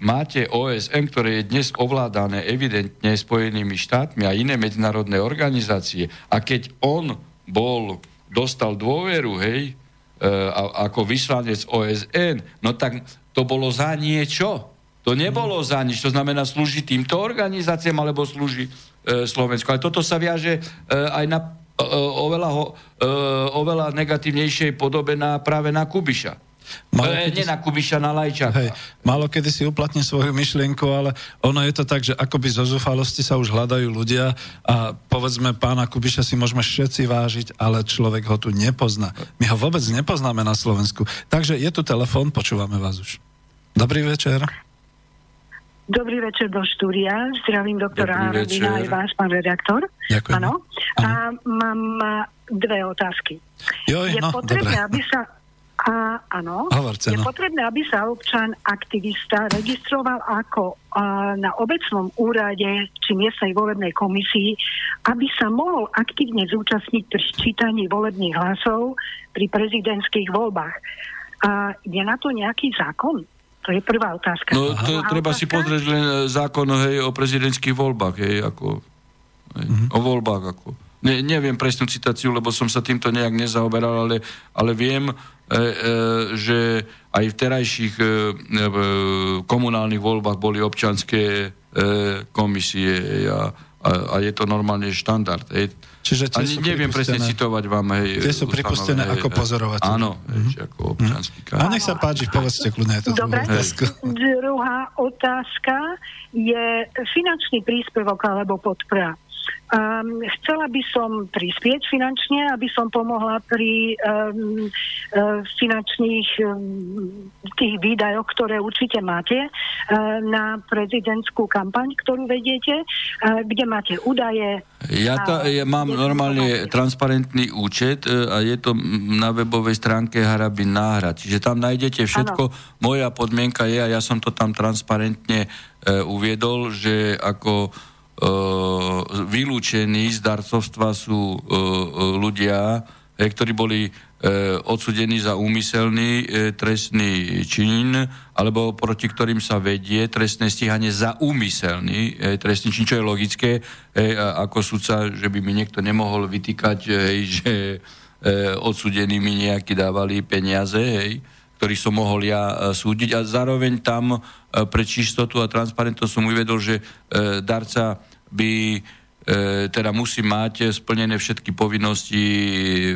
máte OSN, ktoré je dnes ovládané evidentne Spojenými štátmi a iné medzinárodné organizácie a keď on bol, dostal dôveru, hej, e, a, ako vyslanec OSN, no tak to bolo za niečo. To nebolo za nič, to znamená slúži týmto organizáciám alebo slúži e, Slovensku. Ale toto sa viaže e, aj na e, oveľa, ho, e, oveľa negatívnejšej podobe na, práve na Kubiša. Malo e, nie na Kubiša, na Lajčaka. Hej, málo kedy si uplatní svoju myšlienku, ale ono je to tak, že akoby zo zúfalosti sa už hľadajú ľudia a povedzme pána Kubiša si môžeme všetci vážiť, ale človek ho tu nepozná. My ho vôbec nepoznáme na Slovensku. Takže je tu telefón, počúvame vás už. Dobrý večer. Dobrý večer do štúdia. Zdravím doktora Robina aj vás, pán redaktor. Ďakujem. Áno. A mám dve otázky. Joj, je no, potrebné, dobre. aby sa a, áno, Hovorce, je no. potrebné, aby sa občan aktivista registroval ako a, na obecnom úrade či miestnej volebnej komisii, aby sa mohol aktívne zúčastniť pri sčítaní volebných hlasov pri prezidentských voľbách. A je na to nejaký zákon? To je prvá otázka. No to Aha. treba otázka? si pozrieť len e, zákon hej, o prezidentských voľbách, hej, ako, hej, mm-hmm. o voľbách, ako. Ne, neviem presnú citáciu, lebo som sa týmto nejak nezaoberal, ale, ale viem, e, e, že aj v terajších e, e, komunálnych voľbách boli občanské e, komisie a, a, a je to normálne štandard. Hej. Čiže tie Ani neviem presne citovať vám. Hej, tie sú pripustené hej, ako pozorovateľ. Áno, mm-hmm. hej, ako občanský mm-hmm. A nech sa páči, povedzte kľudne to Dobre, druhá otázka je finančný príspevok alebo podpora. Um, chcela by som prispieť finančne, aby som pomohla pri um, uh, finančných um, tých výdajoch, ktoré určite máte uh, na prezidentskú kampaň, ktorú vediete, uh, kde máte údaje. Ja, to, ja mám normálne transparentný účet a je to na webovej stránke Harabin náhrad. Čiže tam nájdete všetko. Ano. Moja podmienka je, a ja som to tam transparentne uh, uviedol, že ako E, vylúčení z darcovstva sú e, e, ľudia, ktorí boli odsudení za úmyselný trestný čin, alebo proti ktorým sa vedie trestné stíhanie za úmyselný trestný čin, čo je logické, ako sudca, že by mi niekto nemohol vytýkať, že odsudený mi nejaký dávali peniaze, hej, ktorý som mohol ja súdiť. A zároveň tam pre čistotu a transparentnosť som uvedol, že darca by e, teda musí mať splnené všetky povinnosti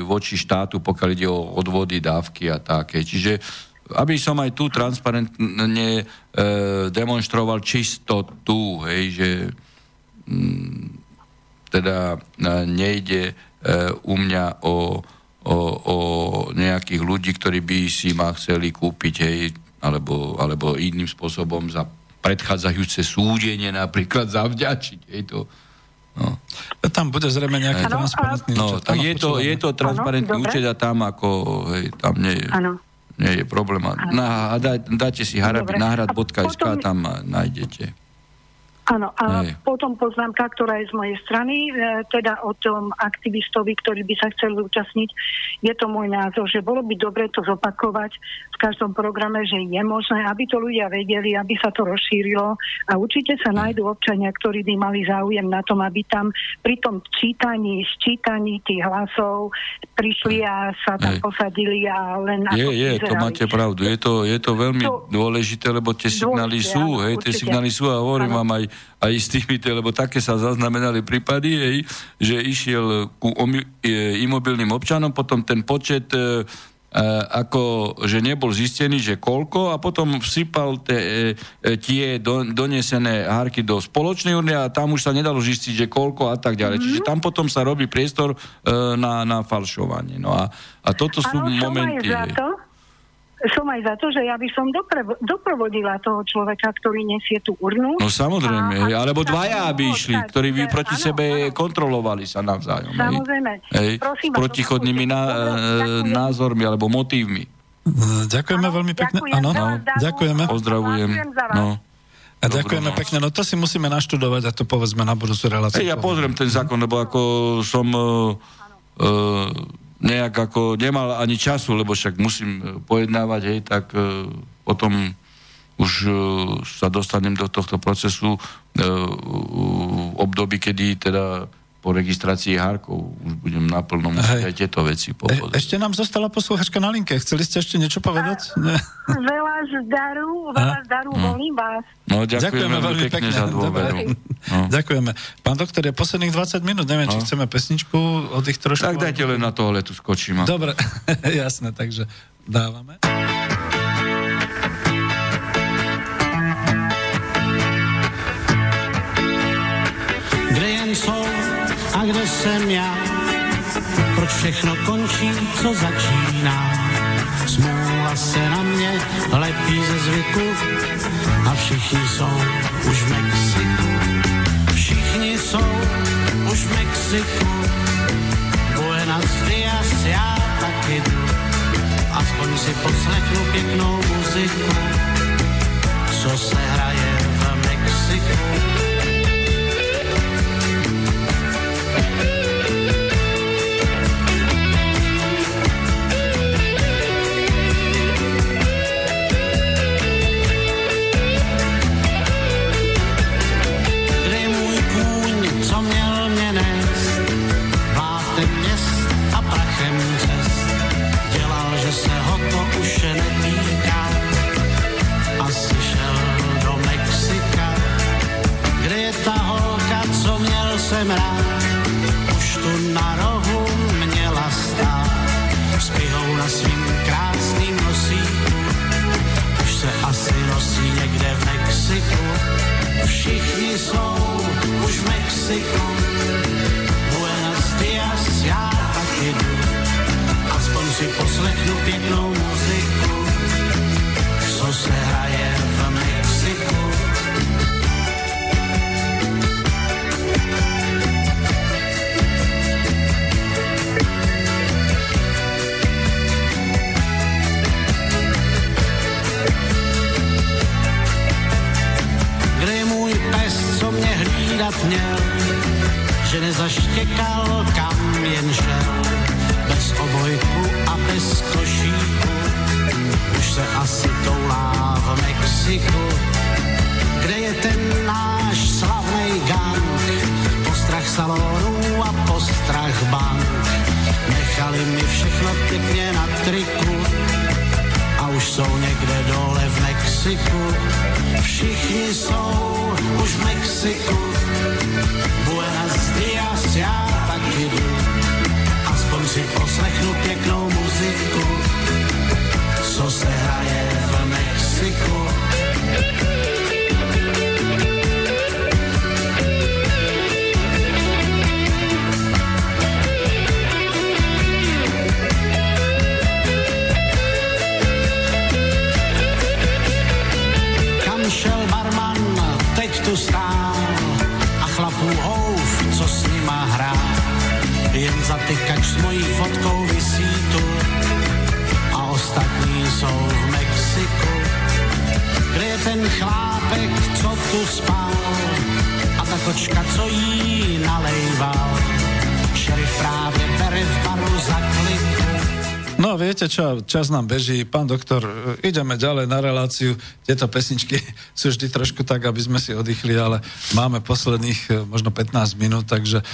voči štátu, pokiaľ ide o odvody, dávky a také. Čiže aby som aj tu transparentne e, demonstroval čistotu, hej, že mm, teda e, nejde e, u mňa o, o, o nejakých ľudí, ktorí by si ma chceli kúpiť, hej, alebo, alebo iným spôsobom za predchádzajúce súdenie napríklad zavďačiť. Je to, no. Tam bude zrejme nejaký ano, transparentný no, účet. Tak je, to, je to transparentný ano, účet a tam ako, hej, tam nie je, nie je problém. Na, a dá, dáte si harabi.náhrad.sk a tam nájdete. Áno, a Hej. potom poznámka, ktorá je z mojej strany, e, teda o tom aktivistovi, ktorý by sa chcel zúčastniť. Je to môj názor, že bolo by dobre to zopakovať v každom programe, že je možné, aby to ľudia vedeli, aby sa to rozšírilo a určite sa nájdú občania, ktorí by mali záujem na tom, aby tam pri tom čítaní, sčítaní tých hlasov prišli a sa tam Hej. posadili a len Je, je, to máte pravdu. Je to, je to veľmi to, dôležité, lebo tie signály sú, hej, tie signály sú a hovorím vám aj aj s týmito, lebo také sa zaznamenali prípady, hej, že išiel ku omi, e, imobilným občanom, potom ten počet e, e, ako, že nebol zistený, že koľko a potom vsypal te, e, tie do, donesené hárky do spoločnej urny a tam už sa nedalo zistiť, že koľko a tak ďalej. Mm-hmm. Čiže tam potom sa robí priestor e, na, na falšovanie. No a, a toto sú ano, momenty. Za to? Som aj za to, že ja by som doprev- doprovodila toho človeka, ktorý nesie tú urnu. No samozrejme, a, alebo dvaja by išli, ktorí by proti áno, sebe áno. kontrolovali sa navzájom. Samozrejme. Hej, Prosím protichodnými ná, názormi alebo motívmi. Ďakujeme ano, veľmi pekne. Ďakujem, ano, ďakujeme. Pozdravujem. No. A ďakujeme pekne, no to si musíme naštudovať a to povedzme na budúcu reláciu. Hey, ja pozriem ten zákon, lebo ako som uh, uh, nejak ako nemal ani času, lebo však musím e, pojednávať, hej, tak uh, potom už uh, sa dostanem do tohto procesu uh, v období, kedy teda po registrácii hárkov už budem naplno musieť aj tieto veci povedať. E, ešte nám zostala posluchačka na linke. Chceli ste ešte niečo povedať? Ne? Veľa zdaru, veľa zdaru, no. volím vás. No, ďakujeme, ďakujeme veľmi pekne, pekne za dôveru. No. Ďakujeme. Pán doktor, je posledných 20 minút, neviem, no. či chceme pesničku od ich trošku... Tak dajte len na tohle, tu skočím. Dobre, jasné, takže dávame. Kde jsem já. Proč všechno končí, co začíná? Smůla se na mě lepí ze zvyku a všichni jsou už v Mexiku. Všichni jsou už v Mexiku. Buenas dias, já taky jdu. Aspoň si poslechnu pěknou muziku, co se hraje v Mexiku. jsou už v Mexiku. Buenos dias, já tak jedu, aspoň si poslechnu pěknou muziku, co se hraje v Mexiku. Že nezaštěkal, kam jen šel, bez obojku a bez košíku, už se asi toulá v Mexiku. Kde je ten náš slavný gang, postrach salonů a postrach bank, nechali mi všechno pěkně na triku, a už jsou někde dole v Mexiku. Všichni jsou Jen zatykač s mojí fotkou visí tu a ostatní jsou v Mexiku. Kde je ten chlápek, co tu spal a ta kočka, co jí nalejval. Šerif právě bere v baru za kliku No viete čo, čas nám beží. Pán doktor, e, ideme ďalej na reláciu. Tieto pesničky sú vždy trošku tak, aby sme si oddychli, ale máme posledných e, možno 15 minút, takže e,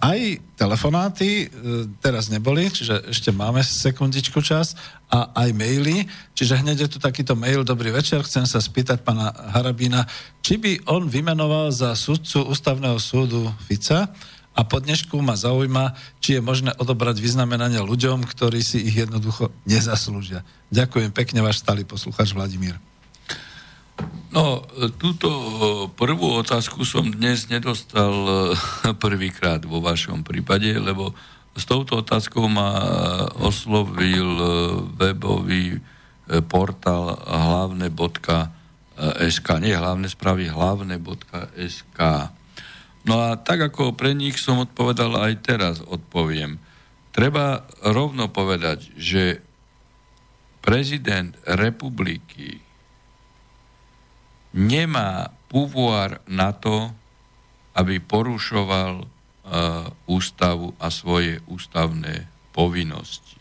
aj telefonáty teraz neboli, čiže ešte máme sekundičku čas a aj maily, čiže hneď je tu takýto mail, dobrý večer, chcem sa spýtať pána Harabína, či by on vymenoval za sudcu ústavného súdu Fica, a po dnešku ma zaujíma, či je možné odobrať vyznamenania ľuďom, ktorí si ich jednoducho nezaslúžia. Ďakujem pekne, váš stály posluchač Vladimír. No, túto prvú otázku som dnes nedostal prvýkrát vo vašom prípade, lebo s touto otázkou ma oslovil webový portál hlavne.sk, nie hlavné správy, hlavne.sk. No a tak ako pre nich som odpovedal, aj teraz odpoviem. Treba rovno povedať, že prezident republiky nemá pouvoir na to, aby porušoval uh, ústavu a svoje ústavné povinnosti.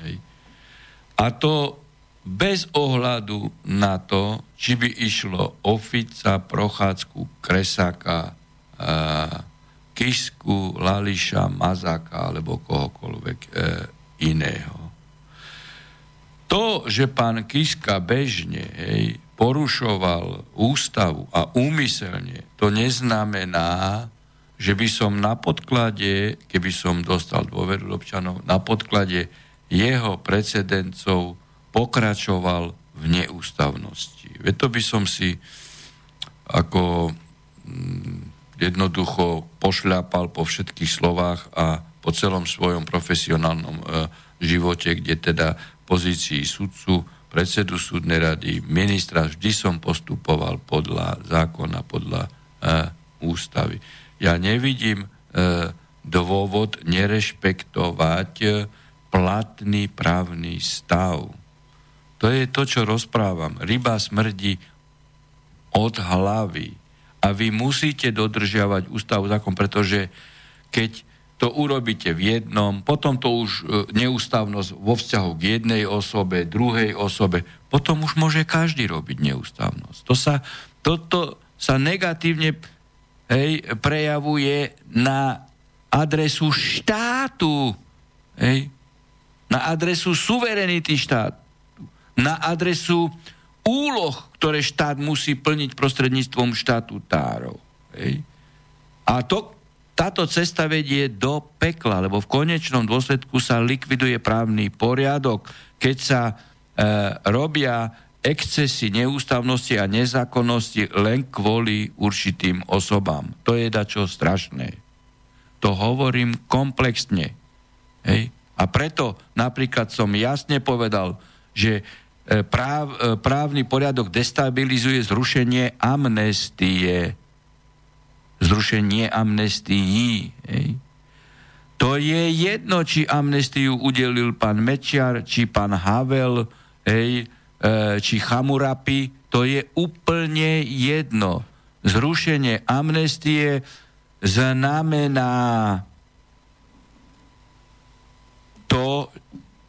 Hej. A to bez ohľadu na to, či by išlo o Fica, Prochádzku, Kresáka, Kisku, Lališa, Mazaka alebo kohokoľvek e, iného. To, že pán Kiska bežne hej, porušoval ústavu a úmyselne, to neznamená, že by som na podklade, keby som dostal dôveru občanov, na podklade jeho precedencov pokračoval v neústavnosti. Veď to by som si ako mm, jednoducho pošľapal po všetkých slovách a po celom svojom profesionálnom e, živote, kde teda pozícii sudcu, predsedu súdnej rady, ministra, vždy som postupoval podľa zákona, podľa e, ústavy. Ja nevidím e, dôvod nerešpektovať e, platný právny stav. To je to, čo rozprávam. Ryba smrdí od hlavy a vy musíte dodržiavať ústavu zákon, pretože keď to urobíte v jednom, potom to už e, neústavnosť vo vzťahu k jednej osobe, druhej osobe, potom už môže každý robiť neústavnosť. To sa, toto sa negatívne hej, prejavuje na adresu štátu, hej, na adresu suverenity štátu, na adresu úloh, ktoré štát musí plniť prostredníctvom štatutárov. Hej. A to, táto cesta vedie do pekla, lebo v konečnom dôsledku sa likviduje právny poriadok, keď sa e, robia excesy neústavnosti a nezákonnosti len kvôli určitým osobám. To je dačo strašné. To hovorím komplexne. Hej. A preto napríklad som jasne povedal, že práv, e, právny poriadok destabilizuje zrušenie amnestie. Zrušenie amnestií. Hej. To je jedno, či amnestiu udelil pán Mečiar, či pán Havel, hej, e, či Chamurapi. To je úplne jedno. Zrušenie amnestie znamená to,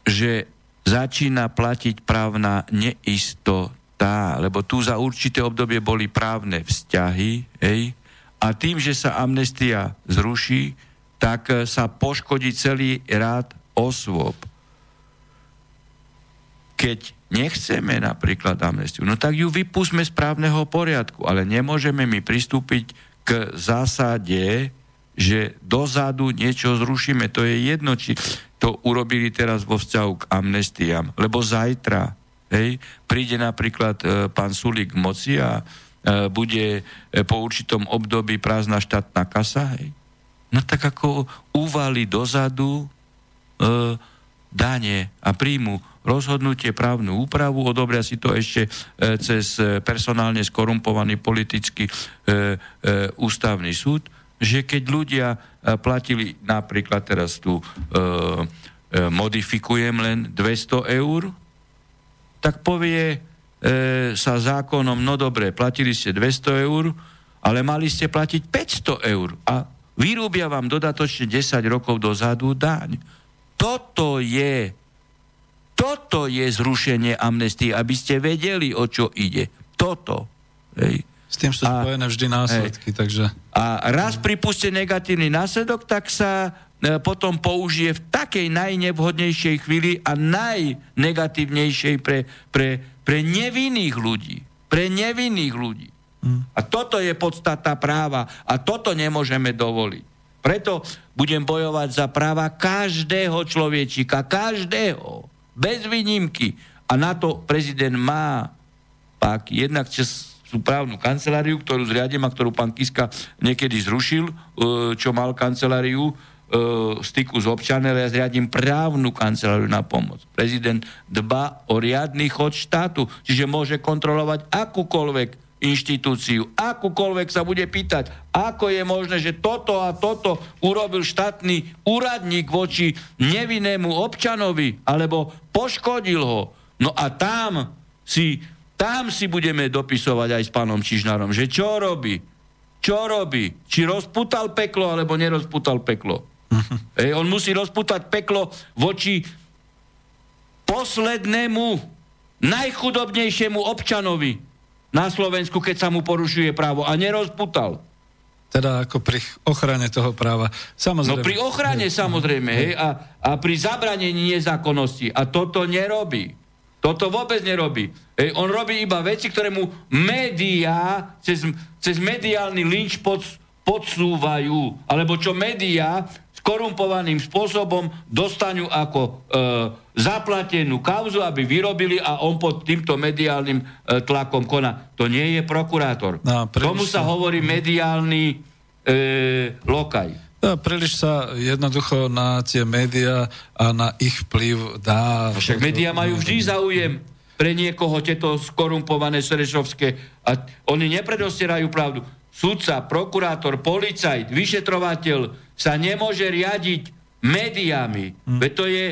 že začína platiť právna neistota, lebo tu za určité obdobie boli právne vzťahy, hej, a tým, že sa amnestia zruší, tak sa poškodí celý rád osôb. Keď nechceme napríklad amnestiu, no tak ju vypustme z právneho poriadku, ale nemôžeme mi pristúpiť k zásade, že dozadu niečo zrušíme. To je jedno, či to urobili teraz vo vzťahu k amnestiám. Lebo zajtra hej, príde napríklad e, pán Sulík k moci a e, bude e, po určitom období prázdna štátna kasa. Hej. No tak ako uvali dozadu e, dane a príjmu rozhodnutie, právnu úpravu, odobria si to ešte e, cez personálne skorumpovaný politický e, e, ústavný súd že keď ľudia e, platili napríklad teraz tu e, e, modifikujem len 200 eur, tak povie e, sa zákonom, no dobre, platili ste 200 eur, ale mali ste platiť 500 eur a vyrúbia vám dodatočne 10 rokov dozadu daň. Toto je toto je zrušenie amnestie, aby ste vedeli, o čo ide. Toto. Hej. S tým sú a, spojené vždy následky, hej. takže... A raz pripustie negatívny následok, tak sa e, potom použije v takej najnevhodnejšej chvíli a najnegatívnejšej pre, pre, pre nevinných ľudí. Pre nevinných ľudí. Hmm. A toto je podstata práva a toto nemôžeme dovoliť. Preto budem bojovať za práva každého človečika, každého, bez výnimky. A na to prezident má pak jednak čas tú právnu kanceláriu, ktorú zriadím a ktorú pán Kiska niekedy zrušil, e, čo mal kanceláriu e, styku s občanom, ja zriadím právnu kanceláriu na pomoc. Prezident dba o riadny chod štátu, čiže môže kontrolovať akúkoľvek inštitúciu, akúkoľvek sa bude pýtať, ako je možné, že toto a toto urobil štátny úradník voči nevinnému občanovi, alebo poškodil ho. No a tam si tam si budeme dopisovať aj s pánom Čižnárom, že čo robí, čo robí, či rozputal peklo, alebo nerozputal peklo. Ej, on musí rozputať peklo voči poslednému, najchudobnejšiemu občanovi na Slovensku, keď sa mu porušuje právo a nerozputal. Teda ako pri ochrane toho práva. Samozrejme. No pri ochrane samozrejme, hej, a, a pri zabranení nezákonnosti. A toto nerobí. Toto vôbec nerobí. Ej, on robí iba veci, ktoré mu médiá cez, cez mediálny lynč pod, podsúvajú. Alebo čo médiá korumpovaným spôsobom dostanú ako e, zaplatenú kauzu, aby vyrobili a on pod týmto mediálnym e, tlakom koná. To nie je prokurátor. No, Tomu sa hovorí mediálny e, lokaj. Ja, príliš sa jednoducho na tie médiá a na ich vplyv dá... Však médiá majú vždy záujem pre niekoho tieto skorumpované Serešovské a oni nepredostierajú pravdu. Sudca, prokurátor, policajt, vyšetrovateľ sa nemôže riadiť médiami. Hmm. Veď to je,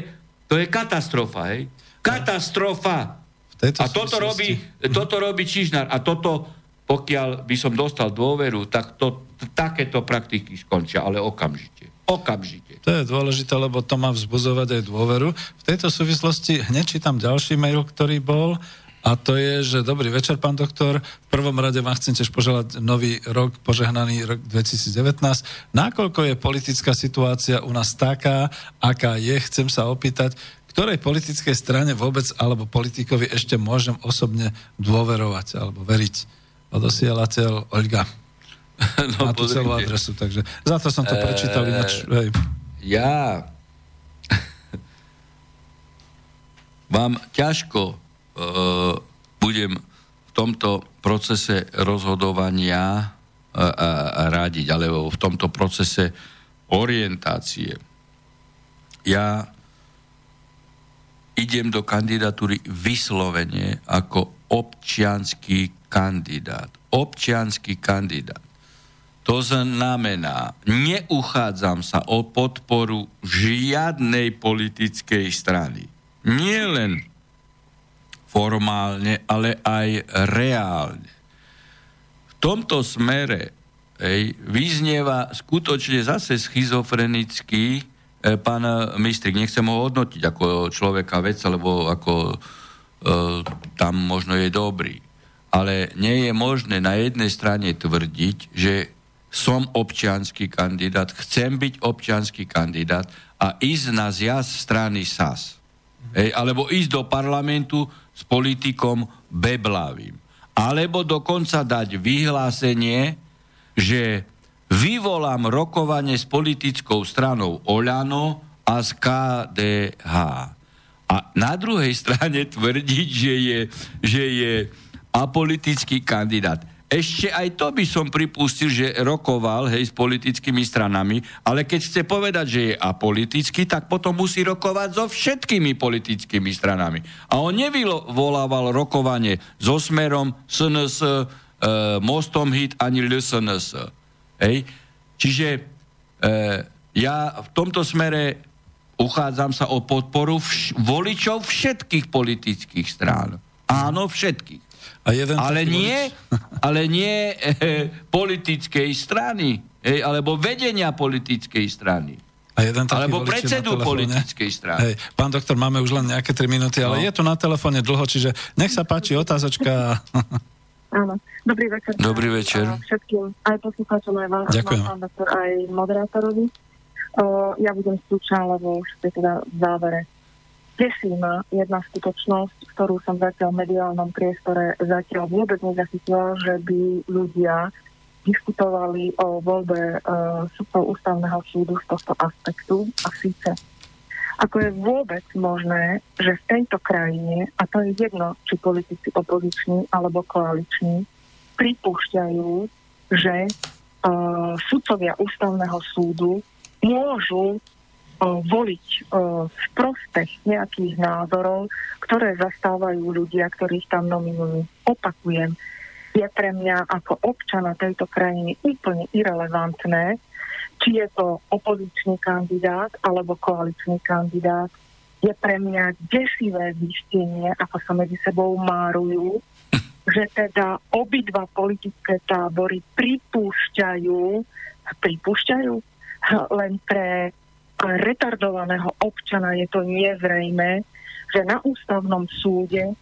to je katastrofa, hej? Katastrofa! A toto robí, toto robí Čižnár. A toto pokiaľ by som dostal dôveru, tak to, takéto praktiky skončia, ale okamžite. Okamžite. To je dôležité, lebo to má vzbuzovať aj dôveru. V tejto súvislosti hneď čítam ďalší mail, ktorý bol a to je, že dobrý večer, pán doktor. V prvom rade vám chcem tiež poželať nový rok, požehnaný rok 2019. Nakoľko je politická situácia u nás taká, aká je, chcem sa opýtať, ktorej politickej strane vôbec alebo politikovi ešte môžem osobne dôverovať alebo veriť odosielateľ Olga. No, Má tu celú adresu, takže za to som to prečítal ináč. Hej. Ja vám ťažko uh, budem v tomto procese rozhodovania uh, uh, radiť, alebo v tomto procese orientácie. Ja idem do kandidatúry vyslovene ako občianský kandidát. Občianský kandidát. To znamená, neuchádzam sa o podporu žiadnej politickej strany. Nie len formálne, ale aj reálne. V tomto smere ej, vyznieva skutočne zase schizofrenický e, pán Mistrik. Nechcem ho hodnotiť ako človeka vec, alebo ako e, tam možno je dobrý. Ale nie je možné na jednej strane tvrdiť, že som občianský kandidát, chcem byť občianský kandidát a ísť na zjazd strany SAS. Ej, alebo ísť do parlamentu s politikom Beblavým. Alebo dokonca dať vyhlásenie, že vyvolám rokovanie s politickou stranou Oľano a z KDH. A na druhej strane tvrdiť, že je, že je apolitický kandidát. Ešte aj to by som pripustil, že rokoval hej, s politickými stranami, ale keď chce povedať, že je apolitický, tak potom musí rokovať so všetkými politickými stranami. A on nevyvolával rokovanie so Smerom, SNS, e, Mostom Hit ani LSNS. Hej. Čiže e, ja v tomto smere uchádzam sa o podporu vš- voličov všetkých politických strán. Áno, všetkých. A jeden ale, nie, ale nie e, politickej strany, e, alebo vedenia politickej strany. A jeden Alebo predsedu politickej strany. Hej, pán doktor, máme už len nejaké 3 minúty, ale no. je tu na telefóne dlho, čiže nech sa páči otázočka. Áno. Dobrý večer. Dobrý večer. Všetkým, aj poslucháčom, aj vám, Ďakujem. pán doktor, aj moderátorovi. Uh, ja budem stručná, lebo už ste teda v závere. Desí ma jedna skutočnosť, ktorú som zatiaľ v mediálnom priestore zatiaľ vôbec nezachytila, že by ľudia diskutovali o voľbe uh, súdov ústavného súdu z tohto aspektu. A síce ako je vôbec možné, že v tejto krajine, a to je jedno, či politici opoziční alebo koaliční, pripúšťajú, že uh, sudcovia ústavného súdu môžu voliť v prospech nejakých názorov, ktoré zastávajú ľudia, ktorých tam nominujú. Opakujem, je pre mňa ako občana tejto krajiny úplne irrelevantné, či je to opozičný kandidát alebo koaličný kandidát. Je pre mňa desivé zistenie, ako sa medzi sebou márujú, že teda obidva politické tábory pripúšťajú, pripúšťajú len pre retardovaného občana je to nezrejme, že na ústavnom súde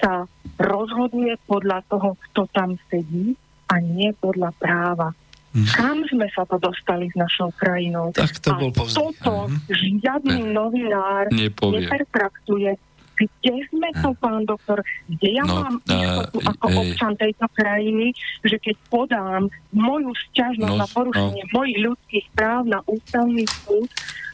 sa rozhoduje podľa toho, kto tam sedí a nie podľa práva. Hmm. Kam sme sa to dostali s našou krajinou? Tak to bol povzduch. Toto mhm. žiadny novinár nepertraktuje kde sme to, pán doktor? Kde ja no, mám istotu uh, ako uh, občan tejto krajiny, že keď podám moju sťažnosť no, na porušenie no. mojich ľudských práv na ústavný súd,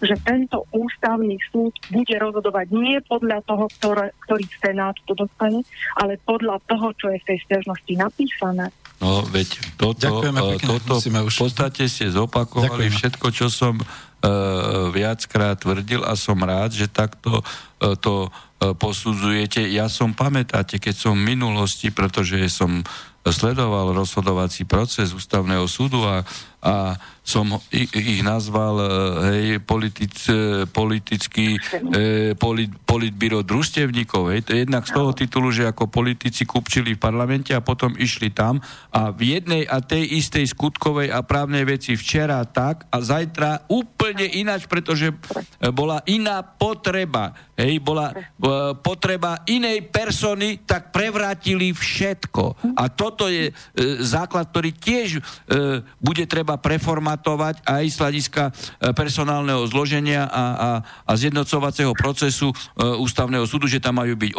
že tento ústavný súd bude rozhodovať nie podľa toho, ktoré, ktorý senát to dostane, ale podľa toho, čo je v tej stiažnosti napísané. No, veď toto, uh, toto v podstate ste zopakovali Ďakujeme. všetko, čo som uh, viackrát tvrdil a som rád, že takto uh, to E, posudzujete. Ja som, pamätáte, keď som v minulosti, pretože som sledoval rozhodovací proces ústavného súdu a, a som ich, nazval e, hej, politic, e, politický e, polit, politbyro družstevníkov. Hej. To je jednak z toho titulu, že ako politici kupčili v parlamente a potom išli tam a v jednej a tej istej skutkovej a právnej veci včera tak a zajtra úplne ináč, pretože bola iná potreba. Hej, bola potreba inej persony, tak prevrátili všetko. A toto je e, základ, ktorý tiež e, bude treba preformatovať aj z hľadiska e, personálneho zloženia a, a, a zjednocovacieho procesu e, ústavného súdu, že tam majú byť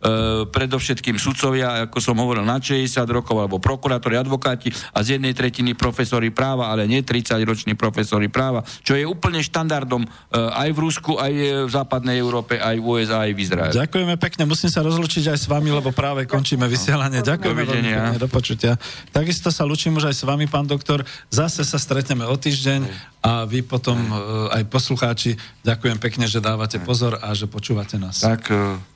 op- predovšetkým sudcovia, ako som hovoril, na 60 rokov, alebo prokurátori, advokáti a z jednej tretiny profesori práva, ale nie 30-roční profesori práva, čo je úplne štandardom e, aj v Rusku, aj v západnej Európe, aj v USA, aj v Izraeli. Ďakujeme pekne, musím sa rozlučiť aj s vami, lebo práve končíme vysielanie. Ďakujeme veľmi pekne, do počutia. Takisto sa lučím už aj s vami, pán doktor. Zase sa stretneme o týždeň a vy potom e, aj poslucháči, ďakujem pekne, že dávate pozor a že počúvate nás. Tak e,